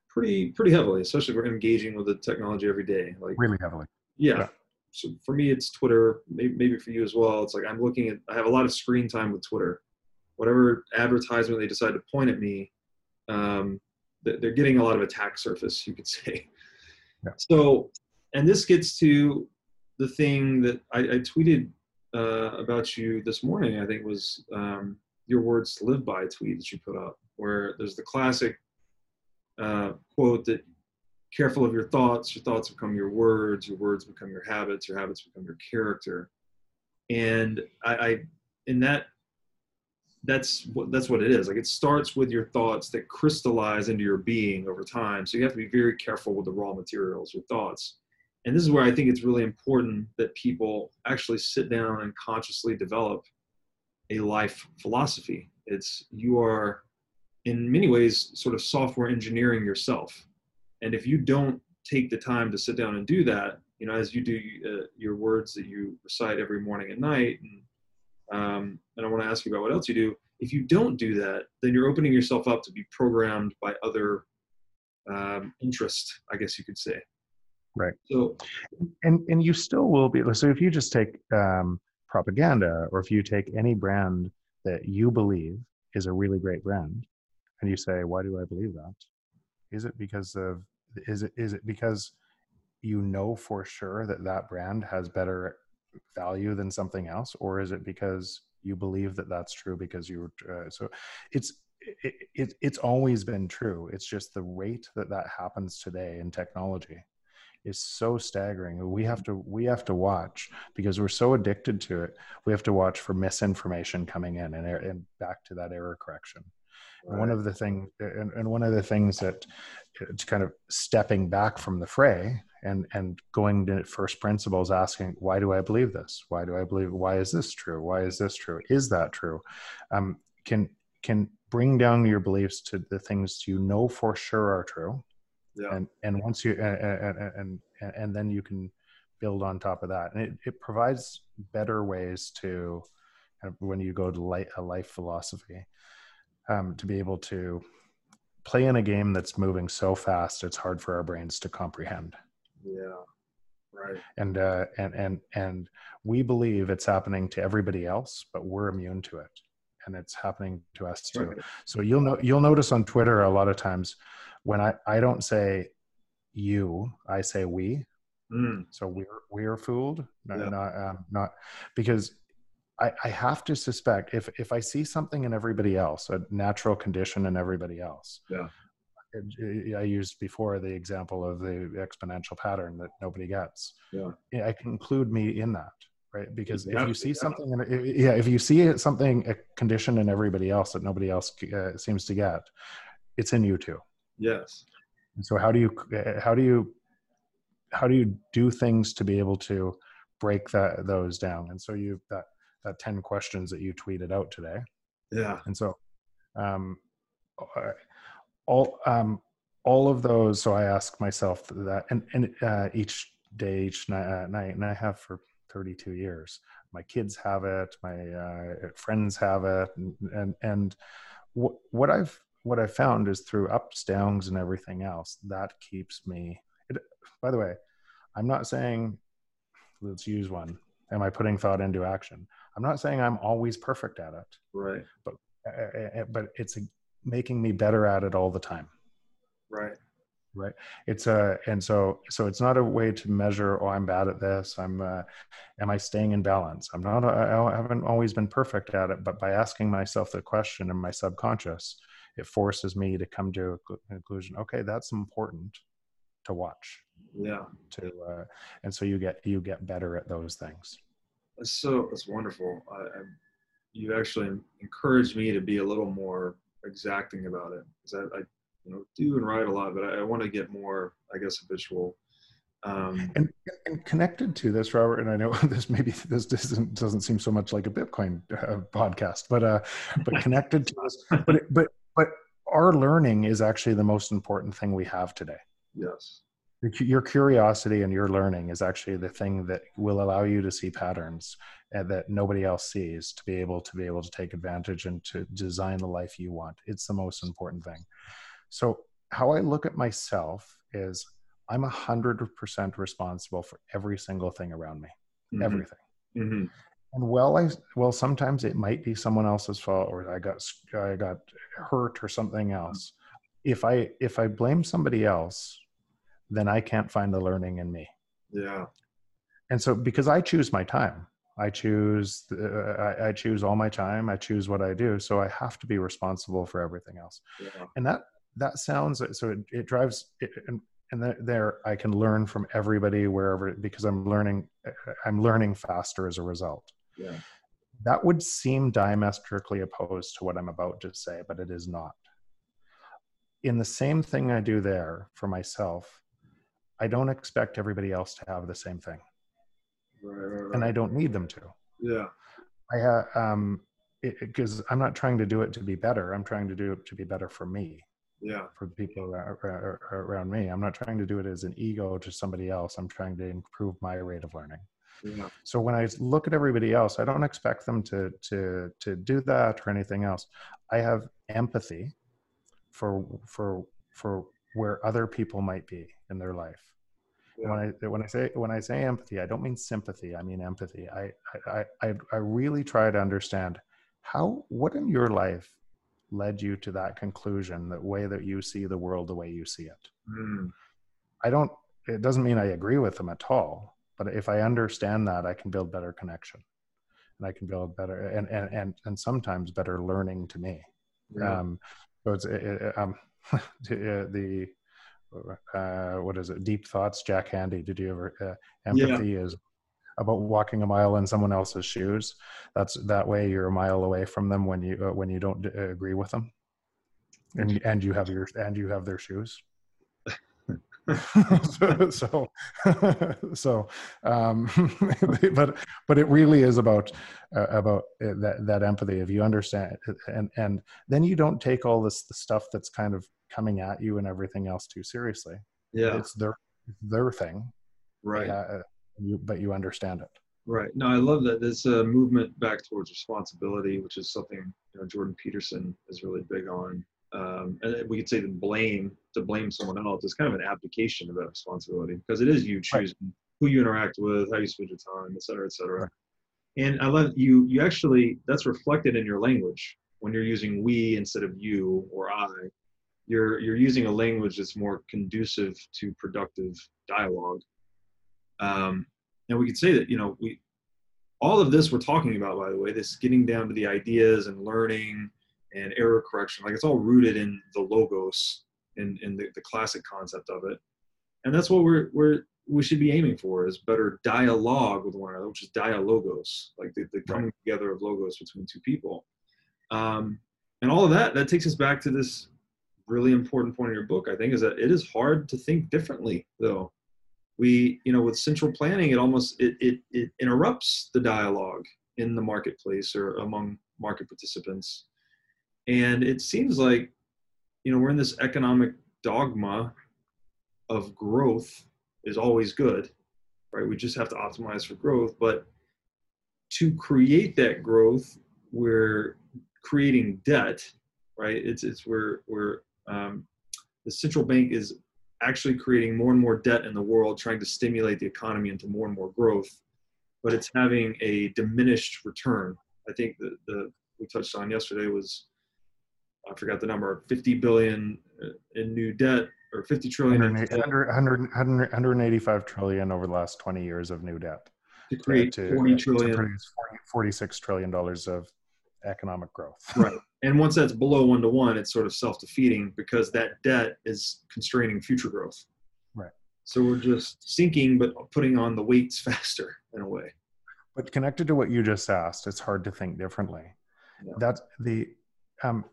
pretty pretty heavily, especially if we're engaging with the technology every day. Like really heavily yeah. Yeah. So for me, it's Twitter. Maybe, maybe for you as well. It's like I'm looking at. I have a lot of screen time with Twitter. Whatever advertisement they decide to point at me, um, they're getting a lot of attack surface. You could say. Yeah. So, and this gets to the thing that I, I tweeted uh, about you this morning. I think was um, your words to live by tweet that you put up, where there's the classic uh, quote that careful of your thoughts. Your thoughts become your words. Your words become your habits. Your habits become your character. And i, I in that that's what that's what it is. Like it starts with your thoughts that crystallize into your being over time. So you have to be very careful with the raw materials your thoughts. And this is where i think it's really important that people actually sit down and consciously develop a life philosophy. It's you are in many ways sort of software engineering yourself and if you don't take the time to sit down and do that you know as you do uh, your words that you recite every morning and night and um, and i want to ask you about what else you do if you don't do that then you're opening yourself up to be programmed by other um, interest i guess you could say Right. so and and you still will be so if you just take um, propaganda or if you take any brand that you believe is a really great brand and you say why do i believe that is it because of is it is it because you know for sure that that brand has better value than something else? Or is it because you believe that that's true because you uh, so it's it, it, it's always been true. It's just the rate that that happens today in technology is so staggering. We have to we have to watch because we're so addicted to it. We have to watch for misinformation coming in and, and back to that error correction one of the things and, and one of the things that it's kind of stepping back from the fray and and going to first principles asking why do i believe this? Why do i believe why is this true? Why is this true? Is that true? Um, can can bring down your beliefs to the things you know for sure are true. Yeah. And and once you and and and, and then you can build on top of that. And it, it provides better ways to kind of when you go to light, a life philosophy um, to be able to play in a game that's moving so fast it's hard for our brains to comprehend. Yeah right. And uh, and and and we believe it's happening to everybody else but we're immune to it and it's happening to us too. So you'll know you'll notice on twitter a lot of times when i i don't say you i say we. Mm, so we're we're fooled not Yeah. not, um, not because I, I have to suspect if if I see something in everybody else, a natural condition in everybody else. Yeah. I used before the example of the exponential pattern that nobody gets. Yeah. I can include me in that, right? Because if you see yeah. something, in, yeah, if you see something, a condition in everybody else that nobody else uh, seems to get, it's in you too. yes And so how do you uh, how do you how do you do things to be able to break that those down? And so you that that ten questions that you tweeted out today. yeah And so um, uh, all um, all of those. So I ask myself that, and and uh, each day, each night, uh, night, and I have for 32 years. My kids have it. My uh, friends have it, and and, and what what I've what I've found is through ups, downs, and everything else that keeps me. It, by the way, I'm not saying let's use one am i putting thought into action i'm not saying i'm always perfect at it right. but uh, but it's making me better at it all the time. Right. Right? It's a and so so it's not a way to measure oh i'm bad at this. I'm uh, am i staying in balance? I'm not i haven't always been perfect at it but by asking myself the question in my subconscious it forces me to come to a conclusion okay that's important to watch. Yeah. To uh, and so you get you get better at those things so it's wonderful I, I, you actually encouraged me to be a little more exacting about it because I, I you know do and write a lot, but I, I want to get more, I guess, habitual. Um, and, and connected to this, Robert, and I know this maybe this doesn't doesn't seem so much like a Bitcoin uh, podcast, but uh, but connected to this, but but but our learning is actually the most important thing we have today. Yes. Your curiosity and your learning is actually the thing that will allow you to see patterns that nobody else sees to be able to be able to take advantage and to design the life you want. It's the most important thing. So, how I look at myself is I'm 100% responsible for every single thing around me, mm-hmm. everything. Mm-hmm. And well, I well sometimes it might be someone else's fault, or I got I got hurt or something else. If I if I blame somebody else, then I can't find the learning in me. Yeah. And so because I choose my time, I choose uh, I, I, choose all my time. I choose what I do. So I have to be responsible for everything else. Yeah. And that that sounds so it, it drives it, and, and there i can learn from everybody wherever because i'm learning i'm learning faster as a result yeah that would seem diametrically opposed to what i'm about to say but it is not in the same thing i do there for myself i don't expect everybody else to have the same thing. Right, right, right. and i don't need them to. Yeah. I have um because i'm not trying to do it to be better. I'm trying to do it to be better for me. Yeah. For the people around, around me. I'm not trying to do it as an ego to somebody else. I'm trying to improve my rate of learning. Yeah. so when i look at everybody else i don't expect them to to to do that or anything else. I have empathy for for for where other people might be in their life yeah. when i when i say when i say empathy i don't mean sympathy i mean empathy i i i, I really try to understand how what in your life led you to that conclusion the way that you see the world the way you see it mm. i don't it doesn't mean i agree with them at all but if i understand that i can build better connection and i can build better and and and, and sometimes better learning to me yeah. um so it's it, um the uh, what is it deep thoughts jack Handey. did you ever uh, empathy yeah. is about walking a mile in someone else's shoes. That's that way you're a mile away from them when you uh, when you don't d- uh, agree with them, and and you have your and you have their shoes. so so, so um, but but it really is about uh, about uh, that that empathy. If you understand and and then you don't take all this the stuff that's kind of coming at you and everything else too seriously. Yeah. It's their their thing. Right. Uh, you but you understand it. Right. No i love that. This uh, movement back towards responsibility which is something you know jordan peterson is really big on um, and we could say the blame to blame someone else is kind of an abdication of that responsibility because it is you choosing right. who you interact with how you spend your time et cetera et cetera right. and i love you you actually that's reflected in your language when you're using we instead of you or i you're you're using a language that's more conducive to productive dialogue um, and we could say that, you know, we, all of this we're talking about, by the way, this getting down to the ideas and learning and error correction, like it's all rooted in the logos in, in the, the classic concept of it. And that's what we're, we're, we should be aiming for is better dialogue with one another, which is dialogos, like the, the coming right. together of logos between two people. Um, and all of that, that takes us back to this really important point in your book, I think, is that it is hard to think differently, though we you know with central planning it almost it, it, it interrupts the dialogue in the marketplace or among market participants and it seems like you know we're in this economic dogma of growth is always good right we just have to optimize for growth but to create that growth we're creating debt right it's it's where where um, the central bank is actually creating more and more debt in the world, trying to stimulate the economy into more and more growth. but it's having a diminished return. I think the, the we touched on yesterday was I forgot the number 50 billion uh, in new debt or 50 trillion 100, 100, 100, 185 trillion over the last 20 years of new debt. To create to, 40 trillion. to produce 40, 46 trillion dollars of economic growth. Right. And once that's below one to one it's sort of self-defeating because that debt is constraining future growth. Right. So we're just sinking but putting on the weights faster in a way. But connected to what you just asked it's hard to think differently. Yeah. that's the um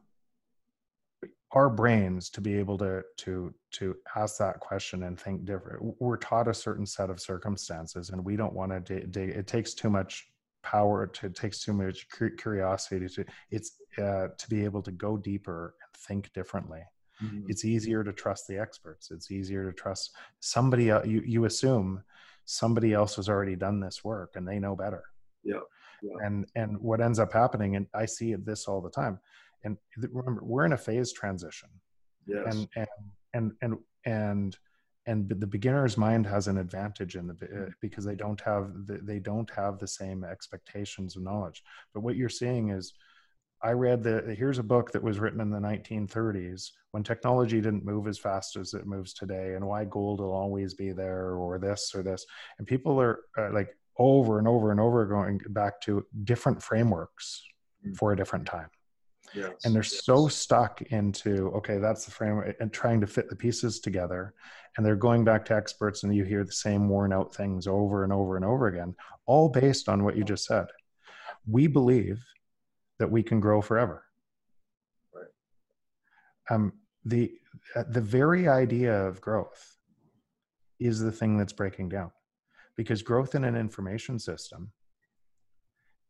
our brains to be able to to to ask that question and think different we're taught a certain set of circumstances and we don't want to d- d- it takes too much power to it takes too much curiosity to it's uh, to be able to go deeper and think differently Mhm. it's easier to trust the experts it's easier to trust somebody you you assume somebody else has already done this work and they know better Yeah, yeah. and and what ends up happening and i see this all the time and remember we're in a phase transition. Yes. And and and and and and the beginner's mind has an advantage in the uh, because they don't have the, they don't have the same expectations of knowledge. But what you're seeing is i read the here's a book that was written in the 1930s when technology didn't move as fast as it moves today and why gold will always be there or this or this. And people are uh, like over and over and over going back to different frameworks Mm. for a different time yes and they're yes. so stuck into okay that's the framework and trying to fit the pieces together. And they're going back to experts and you hear the same worn out things over and over and over again all based on what you just said. We believe that we can grow forever. Right. um, the uh, the very idea of growth is the thing that's breaking down. Because growth in an information system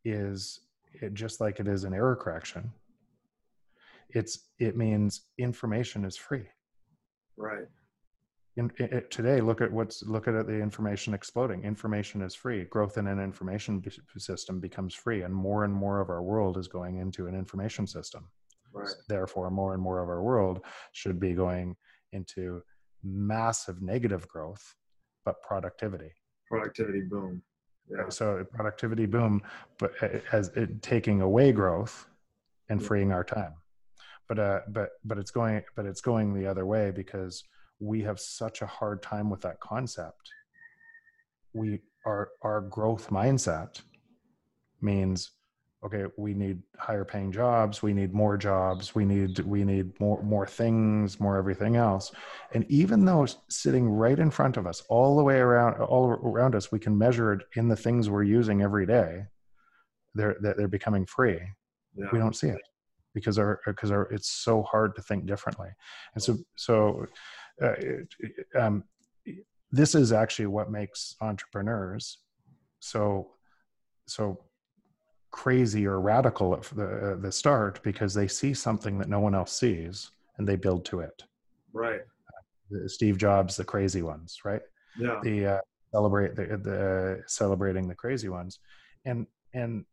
is it, just like it is an error correction it's it means information is free. Right. In, i i- today look at what's look at the information exploding. Information is free. Growth in an information b- system becomes free and more and more of our world is going into an information system. Right. Therefore more and more of our world should be going into massive negative growth but productivity. Productivity boom. Yeah. So productivity boom but as it taking away growth and freeing our time but uh but but it's going but it's going the other way because we have such a hard time with that concept. We our our growth mindset means okay we need higher paying jobs we need more jobs we need we need more more things more everything else. And even though sitting right in front of us all the way around all around us we can measure it in the things we're using every day they're they're they're becoming free. Yeah. We don't see it because our because our it's so hard to think differently. And so so uh, it- um, this is actually what makes entrepreneurs so so crazy or radical at the uh, the start because they see something that no one else sees and they build to it. Right. The steve jobs the crazy ones right? Yeah. The uh, celebrate the, the celebrating the crazy ones. And and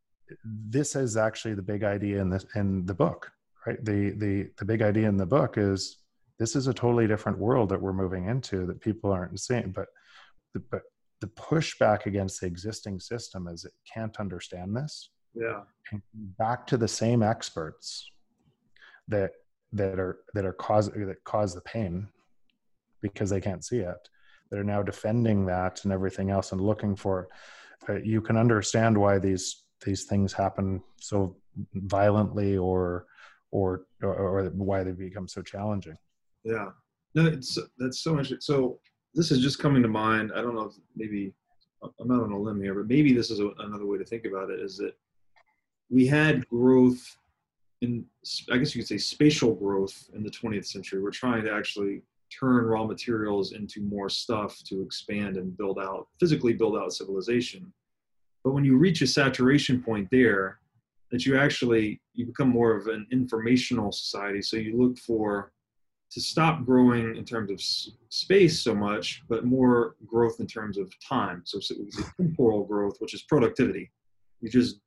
this is actually the big idea in this in the book right? The the the big idea in the book is this is a totally different world that we're moving into that people aren't seeing but the, but the pushback against the existing system is it can't understand this. Yeah. And back to the same experts that that are that are cause that cause the pain because they can't see it that are now defending that and everything else and looking for uh, you can understand why these these things happen so violently or or or, why they become so challenging Yeah. No, it's that's so interesting. So this is just coming to mind. I don't know. If maybe I'm not on a limb here, but maybe this is a, another way to think about it. Is that we had growth in, I guess you could say, spatial growth in the 20th century. We're trying to actually turn raw materials into more stuff to expand and build out, physically build out civilization. But when you reach a saturation point there, that you actually you become more of an informational society. So you look for to stop growing in terms of space so much, but more growth in terms of time. So, so temporal growth, which is productivity. You just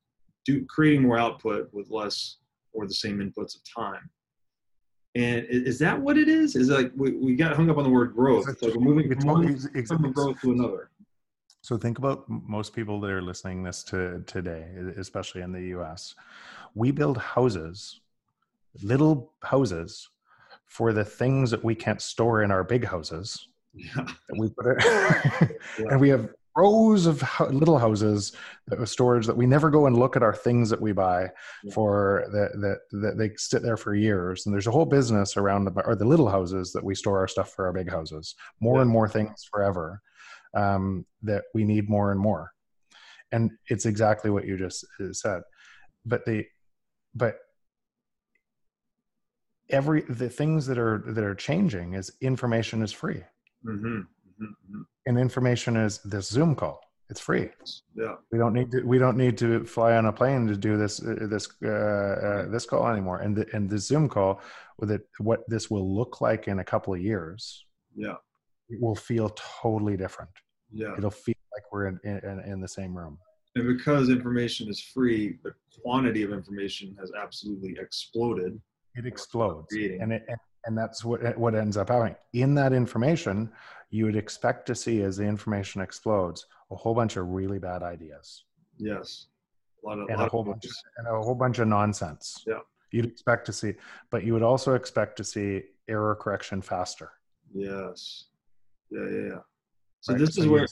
do creating more output with less or the same inputs of time. And is that what it is? Is like we, we got hung up on the word growth? It's like we're moving from one always- ex- form of growth to another. So think about most people that are listening this to today, especially in the U.S. We build houses, little houses, for the things that we can't store in our big houses. Yeah. We put it, and we have rows of little houses that with storage that we never go and look at our things that we buy Yeah. for that that that they sit there for years. And there's a whole business around the or the little houses that we store our stuff for our big houses. More Yeah. and more things forever um, that we need more and more. And it's exactly what you just uh, said. But the but every the things that are that are changing is information is free hmm hmm and information is this zoom call it's free Yeah. we don't need to we don't need to fly on a plane to do this uh, this uh, uh, this call anymore and the, and the zoom call with it what this will look like in a couple of years Yeah. it will feel totally different Yeah. it'll feel like we're in in, in the same room And because information is free, the quantity of information has absolutely exploded. it explodes and it and- that's what what ends up happening in that information you would expect to see as the information explodes a whole bunch of really bad ideas Yes. A lot of, and lot a whole of bunch books. and a whole bunch of nonsense Yeah. you'd expect to see but you would also expect to see error correction faster Yes. Yeah, yeah, yeah. So right? this is where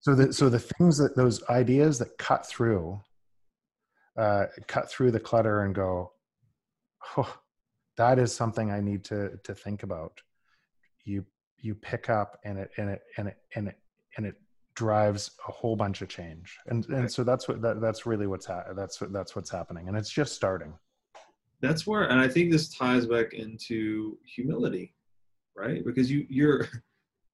so the so the things that those ideas that cut through uh cut through the clutter and go oh, that is something i need to to think about. You you pick up and it and it and it and it and it drives a whole bunch of change. And and so that's what that, that's really what's ha- that's what that's what's happening. And it's just starting. That's where and i think this ties back into humility right? Because you you're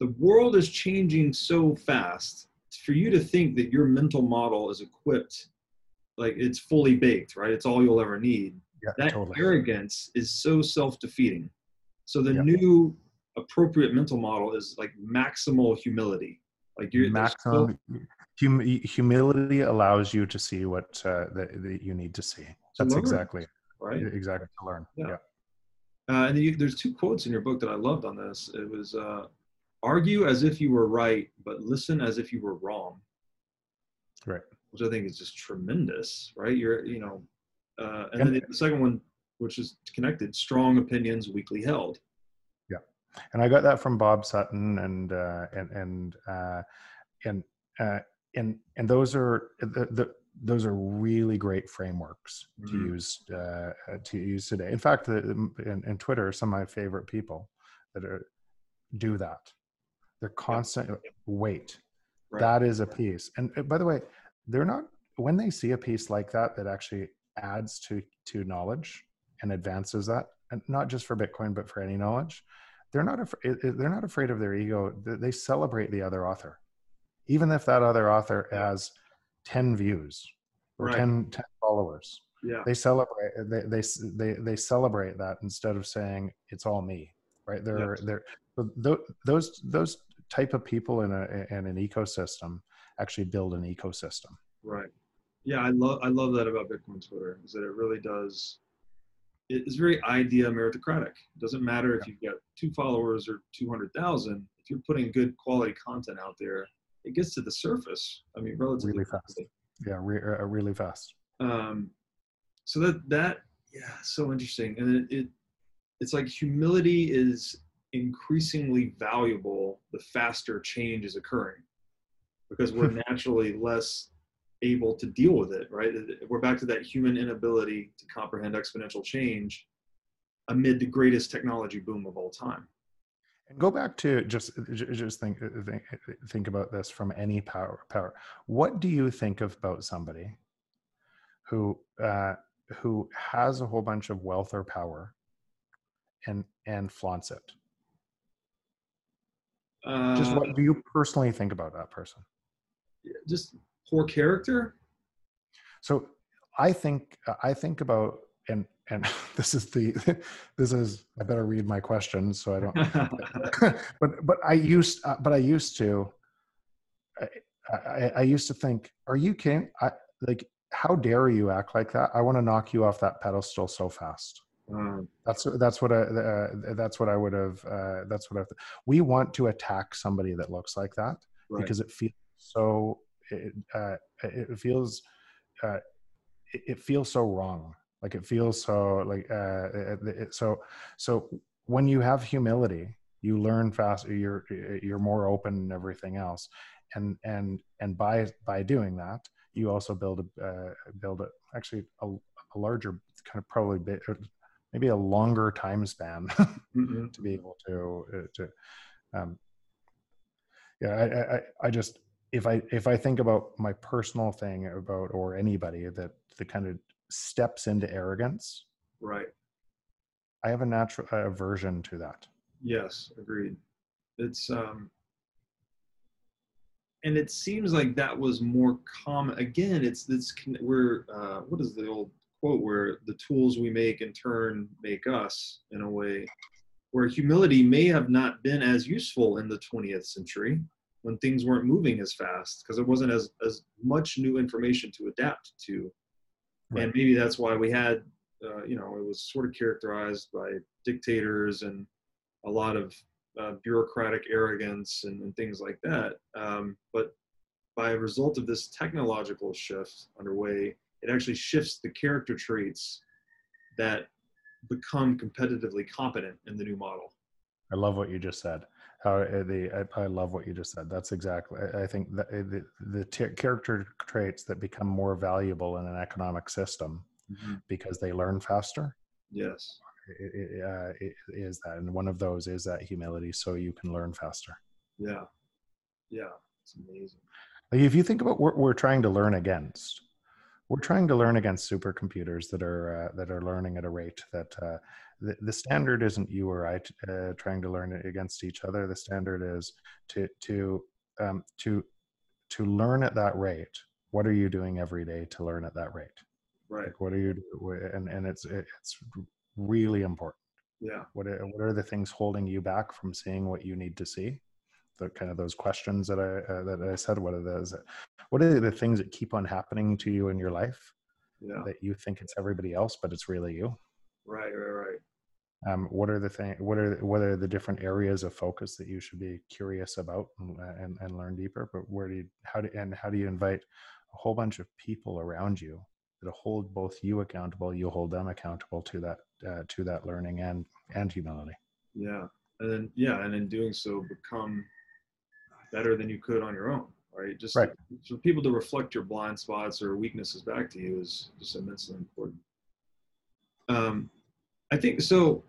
the world is changing so fast for you to think that your mental model is equipped like it's fully baked right it's all you'll ever need yeah that totally arrogance is so self-defeating so the new appropriate mental model is like maximal humility like you're maximum still hum, humility allows you to see what uh, that, you need to see that's learn. exactly right exactly to learn Yeah. yeah. Uh, and you, there's two quotes in your book that I loved on this. It was uh, argue as if you were right, but listen as if you were wrong, right which I think is just tremendous, right? You're, you know, uh, and then the, second one, which is connected, strong opinions weakly held. Yeah, and I got that from Bob Sutton and uh, and and uh, and uh, and and those are the, the those are really great frameworks to Mhm. use uh, to use today. In fact, the, in, in Twitter, some of my favorite people that are do that. They're constant. Wait, Right. that is a piece. And by the way, they're not when they see a piece like that that actually adds to to knowledge and advances that, and not just for Bitcoin but for any knowledge. They're not afraid. They're not afraid of their ego. They celebrate the other author, even if that other author has ten views or Right. 10, 10 followers. yeah. They celebrate. They they they they celebrate that instead of saying it's all me. Right? They're Yes. they're those those type of people in a in an ecosystem actually build an ecosystem. Right. Yeah, I love I love that about Bitcoin Twitter is that it really does. It's very idea meritocratic. It doesn't matter if you've got two followers or two hundred thousand. If you're putting good quality content out there, it gets to the surface. I mean, relatively Really fast. quickly. Yeah, re- uh, really fast. Um, so that that yeah, so interesting, and it, it it's like humility is increasingly valuable the faster change is occurring because we're naturally less able to deal with it right we're back to that human inability to comprehend exponential change amid the greatest technology boom of all time And go back to just just think think think about this from any power power. What do you think of about somebody who uh, who has a whole bunch of wealth or power and and flaunts it? Uh, Just what do you personally think about that person? just poor character? So I think I think about and and this is the this is I better read my questions so I don't but but I used uh, but I used to I, I, I used to think are you kidding? I like how dare you act like that? I want to knock you off that pedestal so fast um, that's that's what I uh, that's what I would have uh, that's what I we want to attack somebody that looks like that Right. because it feels so it, uh, it feels uh, it, it feels so wrong. Like it feels so like uh, it, it- so so when you have humility you learn faster you're you're more open and everything else. And and and by by doing that you also build a uh, build a actually a, a larger kind of probably bit, maybe a longer time span Mhm. to be able to uh, to um yeah I, I I- just if i if i think about my personal thing about or anybody that that kind of steps into arrogance Right. i have a natural aversion to that Yes, agreed. It's um and it seems like that was more common again it's this we're uh what is the old quote where the tools we make in turn make us in a way where humility may have not been as useful in the 20th century when things weren't moving as fast because there wasn't as as much new information to adapt to Right. and maybe that's why we had uh, you know it was sort of characterized by dictators and a lot of uh, bureaucratic arrogance and, and things like that um, but by a result of this technological shift underway it actually shifts the character traits that become competitively competent in the new model. I love what you just said. How uh, the I, I love what you just said. That's exactly i I think that uh, the the t- character traits that become more valuable in an economic system because they learn faster. Yes. I- i- uh, i- is that and one of those is that humility so you can learn faster. Yeah. Yeah. It's amazing. Like if you think about what we're trying to learn against we're trying to learn against supercomputers that are uh, that are learning at a rate that uh, the, the standard isn't you or i uh, trying to learn it against each other. The standard is to to um, to to learn at that rate. What are you doing every day to learn at that rate? Right. Like what are you and and it's it's really important. Yeah. What are, what are the things holding you back from seeing what you need to see the kind of those questions that i uh, that i said what are those what are the things that keep on happening to you in your life yeah. that you think it's everybody else but it's really you? Right right right. Um, what are the thing what are what are the different areas of focus that you should be curious about and, and, and learn deeper? But where do you how do and how do you invite a whole bunch of people around you that hold both you accountable you hold them accountable to that uh, to that learning and and humility? Yeah, and then yeah, and in doing so, become better than you could on your own. Right. Just Right. for people to reflect your blind spots or weaknesses back to you is just immensely important. Um, I think so.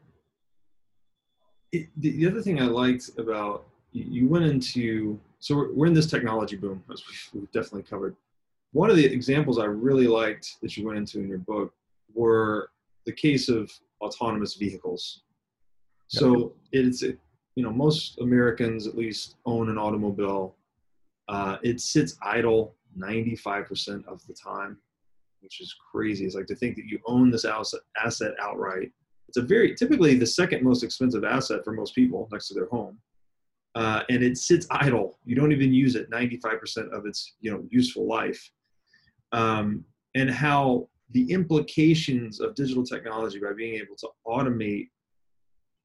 It, the, the other thing I liked about you, you went into so we're, we're in this technology boom as we've, we've definitely covered. One of the examples I really liked that you went into in your book were the case of autonomous vehicles. So it's you know most Americans at least own an automobile. Uh, it sits idle 95% of the time, which is crazy. It's like to think that you own this asset, outright. It's a very typically the second most expensive asset for most people next to their home, uh, and it sits idle. You don't even use it 95% of its you know useful life, um, and how the implications of digital technology by being able to automate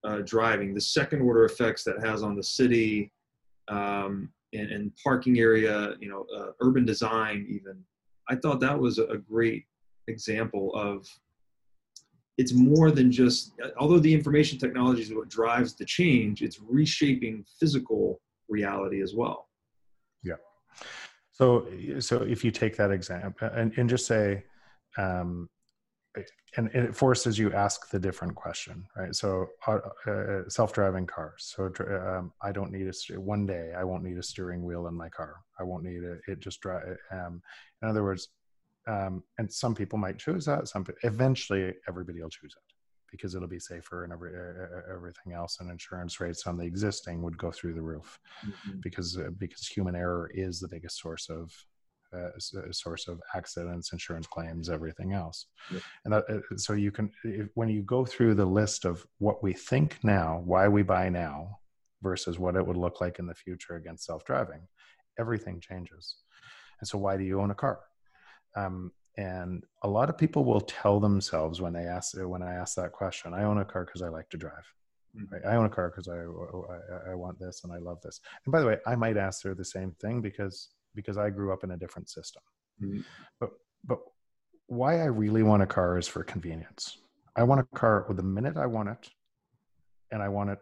uh, driving, the second order effects that has on the city um, and, and parking area, you know, uh, urban design, even. I thought that was a, great example of it's more than just, although the information technology is what drives the change, it's reshaping physical reality as well. Yeah. So, so if you take that example and, and just say, um, and, and it forces you ask the different question, right? So, uh, uh, self-driving cars. So, um, I don't need a one day. I won't need a steering wheel in my car. I won't need it. It just drive. Um, in other words, um, and some people might choose that. Some eventually, everybody will choose it because it'll be safer and every, uh, everything else. And insurance rates on the existing would go through the roof because uh, because human error is the biggest source of uh, source of accidents, insurance claims, everything else. Yep. And that, uh, so you can if, when you go through the list of what we think now, why we buy now, versus what it would look like in the future against self-driving, everything changes. And so, why do you own a car? Um, and a lot of people will tell themselves when they ask when I ask that question, I own a car because I like to drive. Right? I own a car because I, I I want this and I love this. And by the way, I might ask her the same thing because because I grew up in a different system. Mhm. But but why I really want a car is for convenience. I want a car with the minute I want it, and I want it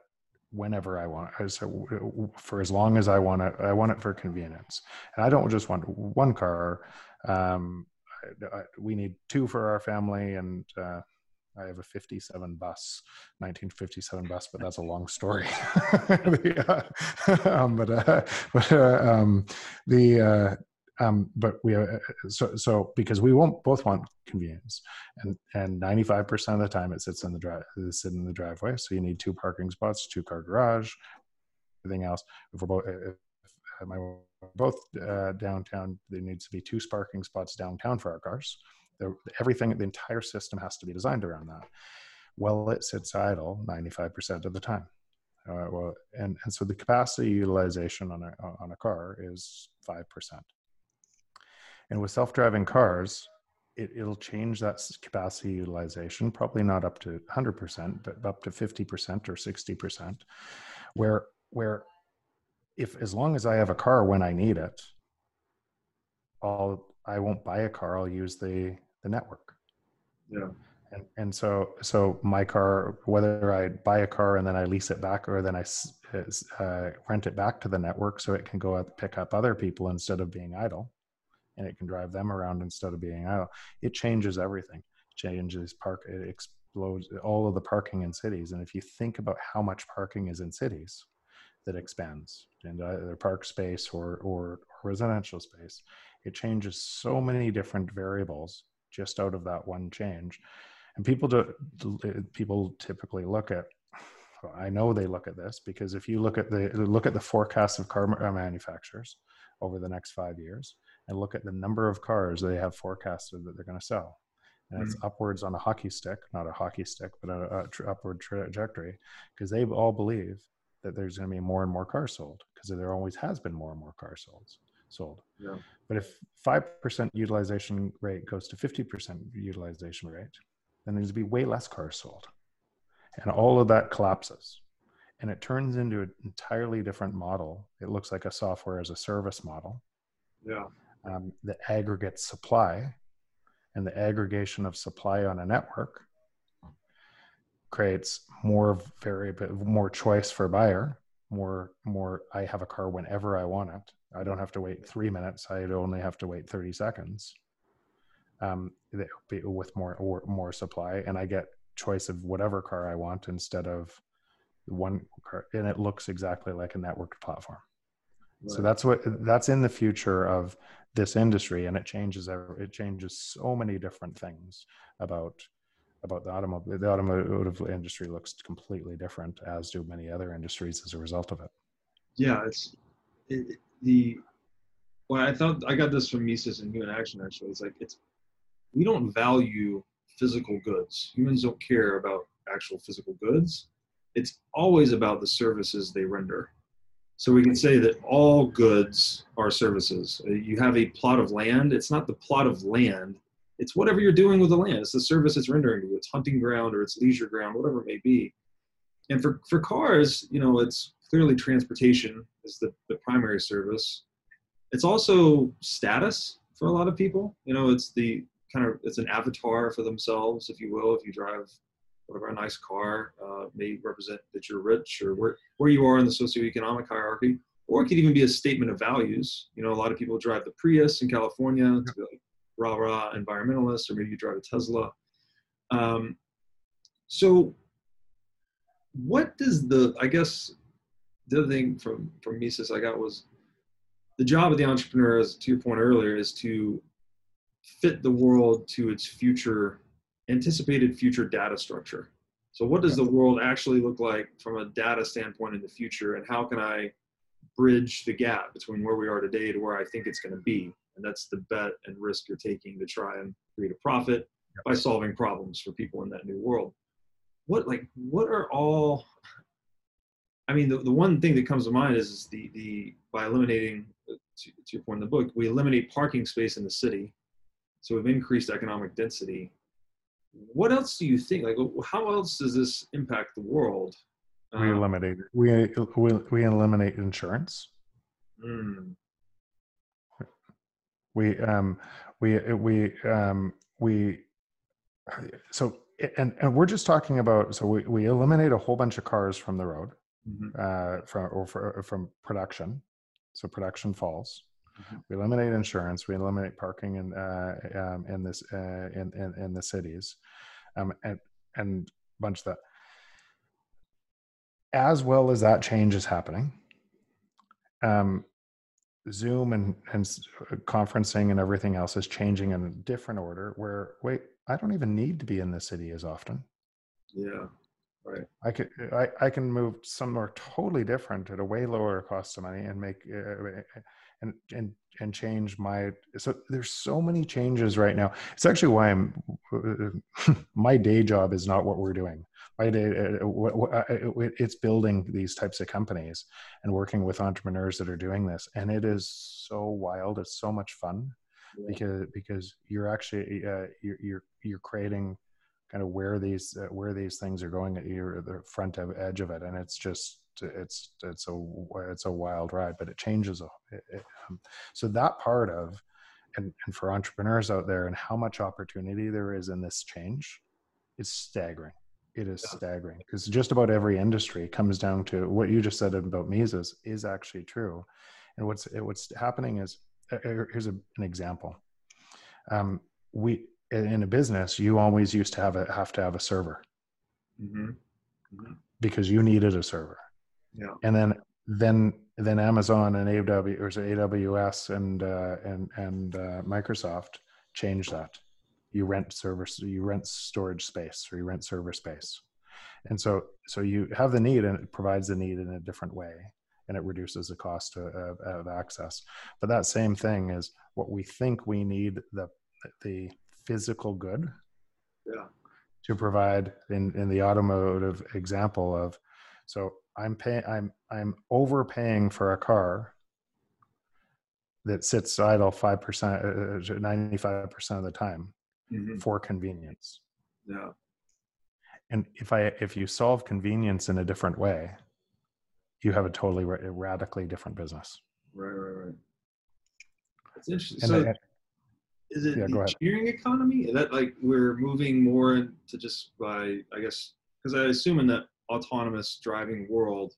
whenever I want it. So for as long as I want it, I want it for convenience. And I don't just want one car. Um, I, I, we need two for our family, and uh, I have a 57 bus, 1957 bus, but that's a long story. the, uh, um, but uh, but uh, um, the uh, um, but we uh, so so because we won't both want convenience, and and 95 percent of the time it sits in the drive, it sits in the driveway. So you need two parking spots, two car garage, everything else. If we're both if, if my both uh, downtown, there needs to be two parking spots downtown for our cars. Everything, the entire system has to be designed around that. Well, it sits idle 95% of the time. Uh, well, and, and so the capacity utilization on a, on a car is 5%. And with self-driving cars, it, it'll change that capacity utilization, probably not up to 100%, but up to 50% or 60%, where, where if, as long as I have a car when I need it, I'll, I won't buy a car. I'll use the, the network. Yeah. And, and so, so my car, whether I buy a car and then I lease it back or then I uh, rent it back to the network so it can go up, pick up other people instead of being idle and it can drive them around instead of being idle. It changes everything. It changes park. It explodes all of the parking in cities. And if you think about how much parking is in cities, that expands into either park space or, or residential space. It changes so many different variables just out of that one change. And people do people typically look at I know they look at this because if you look at the look at the forecasts of car manufacturers over the next five years and look at the number of cars they have forecasted that they're going to sell, and it's mm-hmm. upwards on a hockey stick, not a hockey stick, but an upward trajectory, because they all believe that there's going to be more and more cars sold because there always has been more and more cars sold. Sold. Yeah. But if five percent utilization rate goes to fifty percent utilization rate, then there's going to be way less cars sold, and all of that collapses, and it turns into an entirely different model. It looks like a software as a service model. Yeah. Um, that aggregates supply, and the aggregation of supply on a network creates more variable, more choice for buyer, more more. I have a car whenever I want it. I don't have to wait three minutes. I only have to wait thirty seconds. Um, with more or more supply, and I get choice of whatever car I want instead of one car, and it looks exactly like a networked platform. Right. So that's what that's in the future of this industry, and it changes. It changes so many different things about about the automotive the automotive industry looks completely different as do many other industries as a result of it. Yeah it's it, the well i thought i got this from mises and human action actually. It's like it's we don't value physical goods. Humans don't care about actual physical goods. It's always about the services they render. So we can say that all goods are services. Uh, you have a plot of land. It's not the plot of land it's whatever you're doing with the land. It's the service it's rendering to you. It's hunting ground or it's leisure ground, whatever it may be. And for, for cars, you know, it's clearly transportation is the, the primary service. It's also status for a lot of people. You know, it's the kind of it's an avatar for themselves, if you will. If you drive whatever a nice car uh, may represent that you're rich or where, where you are in the socioeconomic hierarchy, or it could even be a statement of values. You know, a lot of people drive the Prius in California to be like, rah rah environmentalist, or maybe you drive a Tesla. Um, so, what does the I guess the other thing from from Mises I got was the job of the entrepreneur, as to your point earlier, is to fit the world to its future anticipated future data structure. So, what does the world actually look like from a data standpoint in the future, and how can I bridge the gap between where we are today to where I think it's going to be? And that's the bet and risk you're taking to try and create a profit by solving problems for people in that new world. What like what are all I mean, the, the one thing that comes to mind is, is the the by eliminating to, to your point in the book, we eliminate parking space in the city, so we've increased economic density. What else do you think? Like, how else does this impact the world? we Um, eliminate we, we we eliminate insurance mm, we um we we um we so and and we're just talking about so we, we eliminate a whole bunch of cars from the road mhm, uh from or for, from production. So production falls. Mhm. we eliminate insurance. We eliminate parking in uh um, in this uh in, in in the cities. Um and and a bunch of that. As well as that change is happening um Zoom and and uh, conferencing and everything else is changing in a different order. Where wait, I don't even need to be in the city as often. Yeah. Right. I could I, I can move somewhere totally different at a way lower cost of money and make uh, and and and change my so there's so many changes right now. It's actually why I'm my day job is not what we're doing. My day uh, uh, it- it's building these types of companies and working with entrepreneurs that are doing this, and it is so wild. It's so much fun Yeah. because because you're actually uh, you're you're you're creating kind of where these uh, where these things are going at your the front of edge of it and it's just it's it's a it's a wild ride but it changes a, it, it, um, so that part of and, and for entrepreneurs out there and how much opportunity there is in this change is staggering. It is staggering because just about every industry comes down to what you just said about Mises is actually true. And what's what's happening is here's a, an example. Um, we in a business you always used to have a have to have a server. Hmm because you needed a server Yeah. and then then then amazon and aw or aws and uh, and and uh, microsoft change that you rent server you rent storage space or you rent server space and so so you have the need and it provides the need in a different way and it reduces the cost of, of, of access but that same thing is what we think we need the the physical good Yeah. to provide in in the automotive example of so i'm paying i'm i'm overpaying for a car that sits idle 5% uh, 95% of the time hmm for convenience Yeah. and if i if you solve convenience in a different way you have a totally ra- radically different business Right. Right. Right. That's interesting. and so I- is it yeah, the sharing economy? Is that like we're moving more into just by, I guess, because I assume in that autonomous driving world,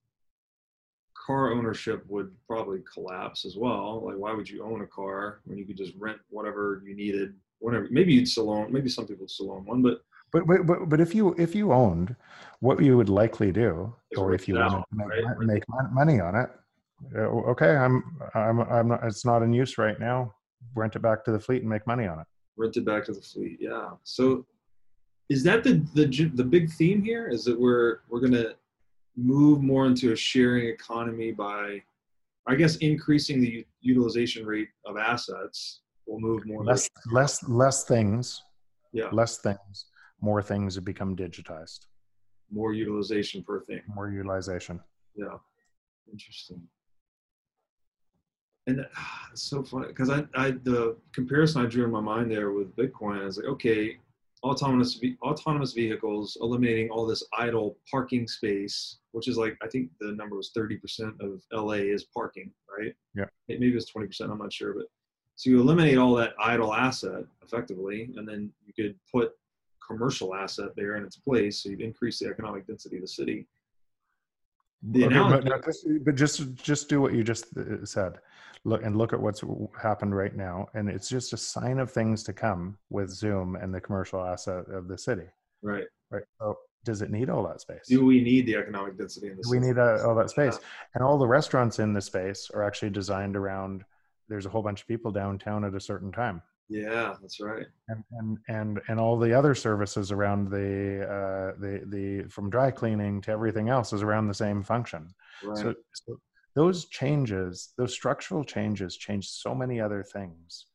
car ownership would probably collapse as well. Like, why would you own a car when you could just rent whatever you needed? Whatever. Maybe you'd still own. Maybe some people would still own one, but But, but but but if you if you owned, what you would likely do, or if you wanted to make, right? make money on it, uh, okay, I'm I'm I'm not. It's not in use right now. Rent it back to the fleet and make money on it. rent it back to the fleet. Yeah. So, is that the the the big theme here? Is that we're we're gonna move more into a sharing economy by, I guess, increasing the u- utilization rate of assets. We'll move more. to- Less less less things, yeah, less things, more things have become digitized, more utilization per thing. more utilization. Yeah, interesting. And ah, it's so funny because I, I the comparison I drew in my mind there with Bitcoin, I was like, okay, autonomous ve- autonomous vehicles eliminating all this idle parking space, which is like I think the number was thirty percent of LA is parking, right? Yeah. It- Maybe it's twenty percent. I'm not sure, but so you eliminate all that idle asset effectively, and then you could put commercial asset there in its place, so you'd increase the economic density of the city. The Okay, analogy- but, no, just, but just just do what you just uh, said. Look and look at what's happened right now, and it's just a sign of things to come with Zoom and the commercial asset of the city. Right. Right. So, does it need all that space? Do we need the economic density in the Do we need uh, all that space? And all the restaurants in the space are actually designed around. There's a whole bunch of people downtown at a certain time, Yeah, that's right. and and and and all the other services around the uh, the the from dry cleaning to everything else is around the same function. Right. So, so those changes, those structural changes, change so many other things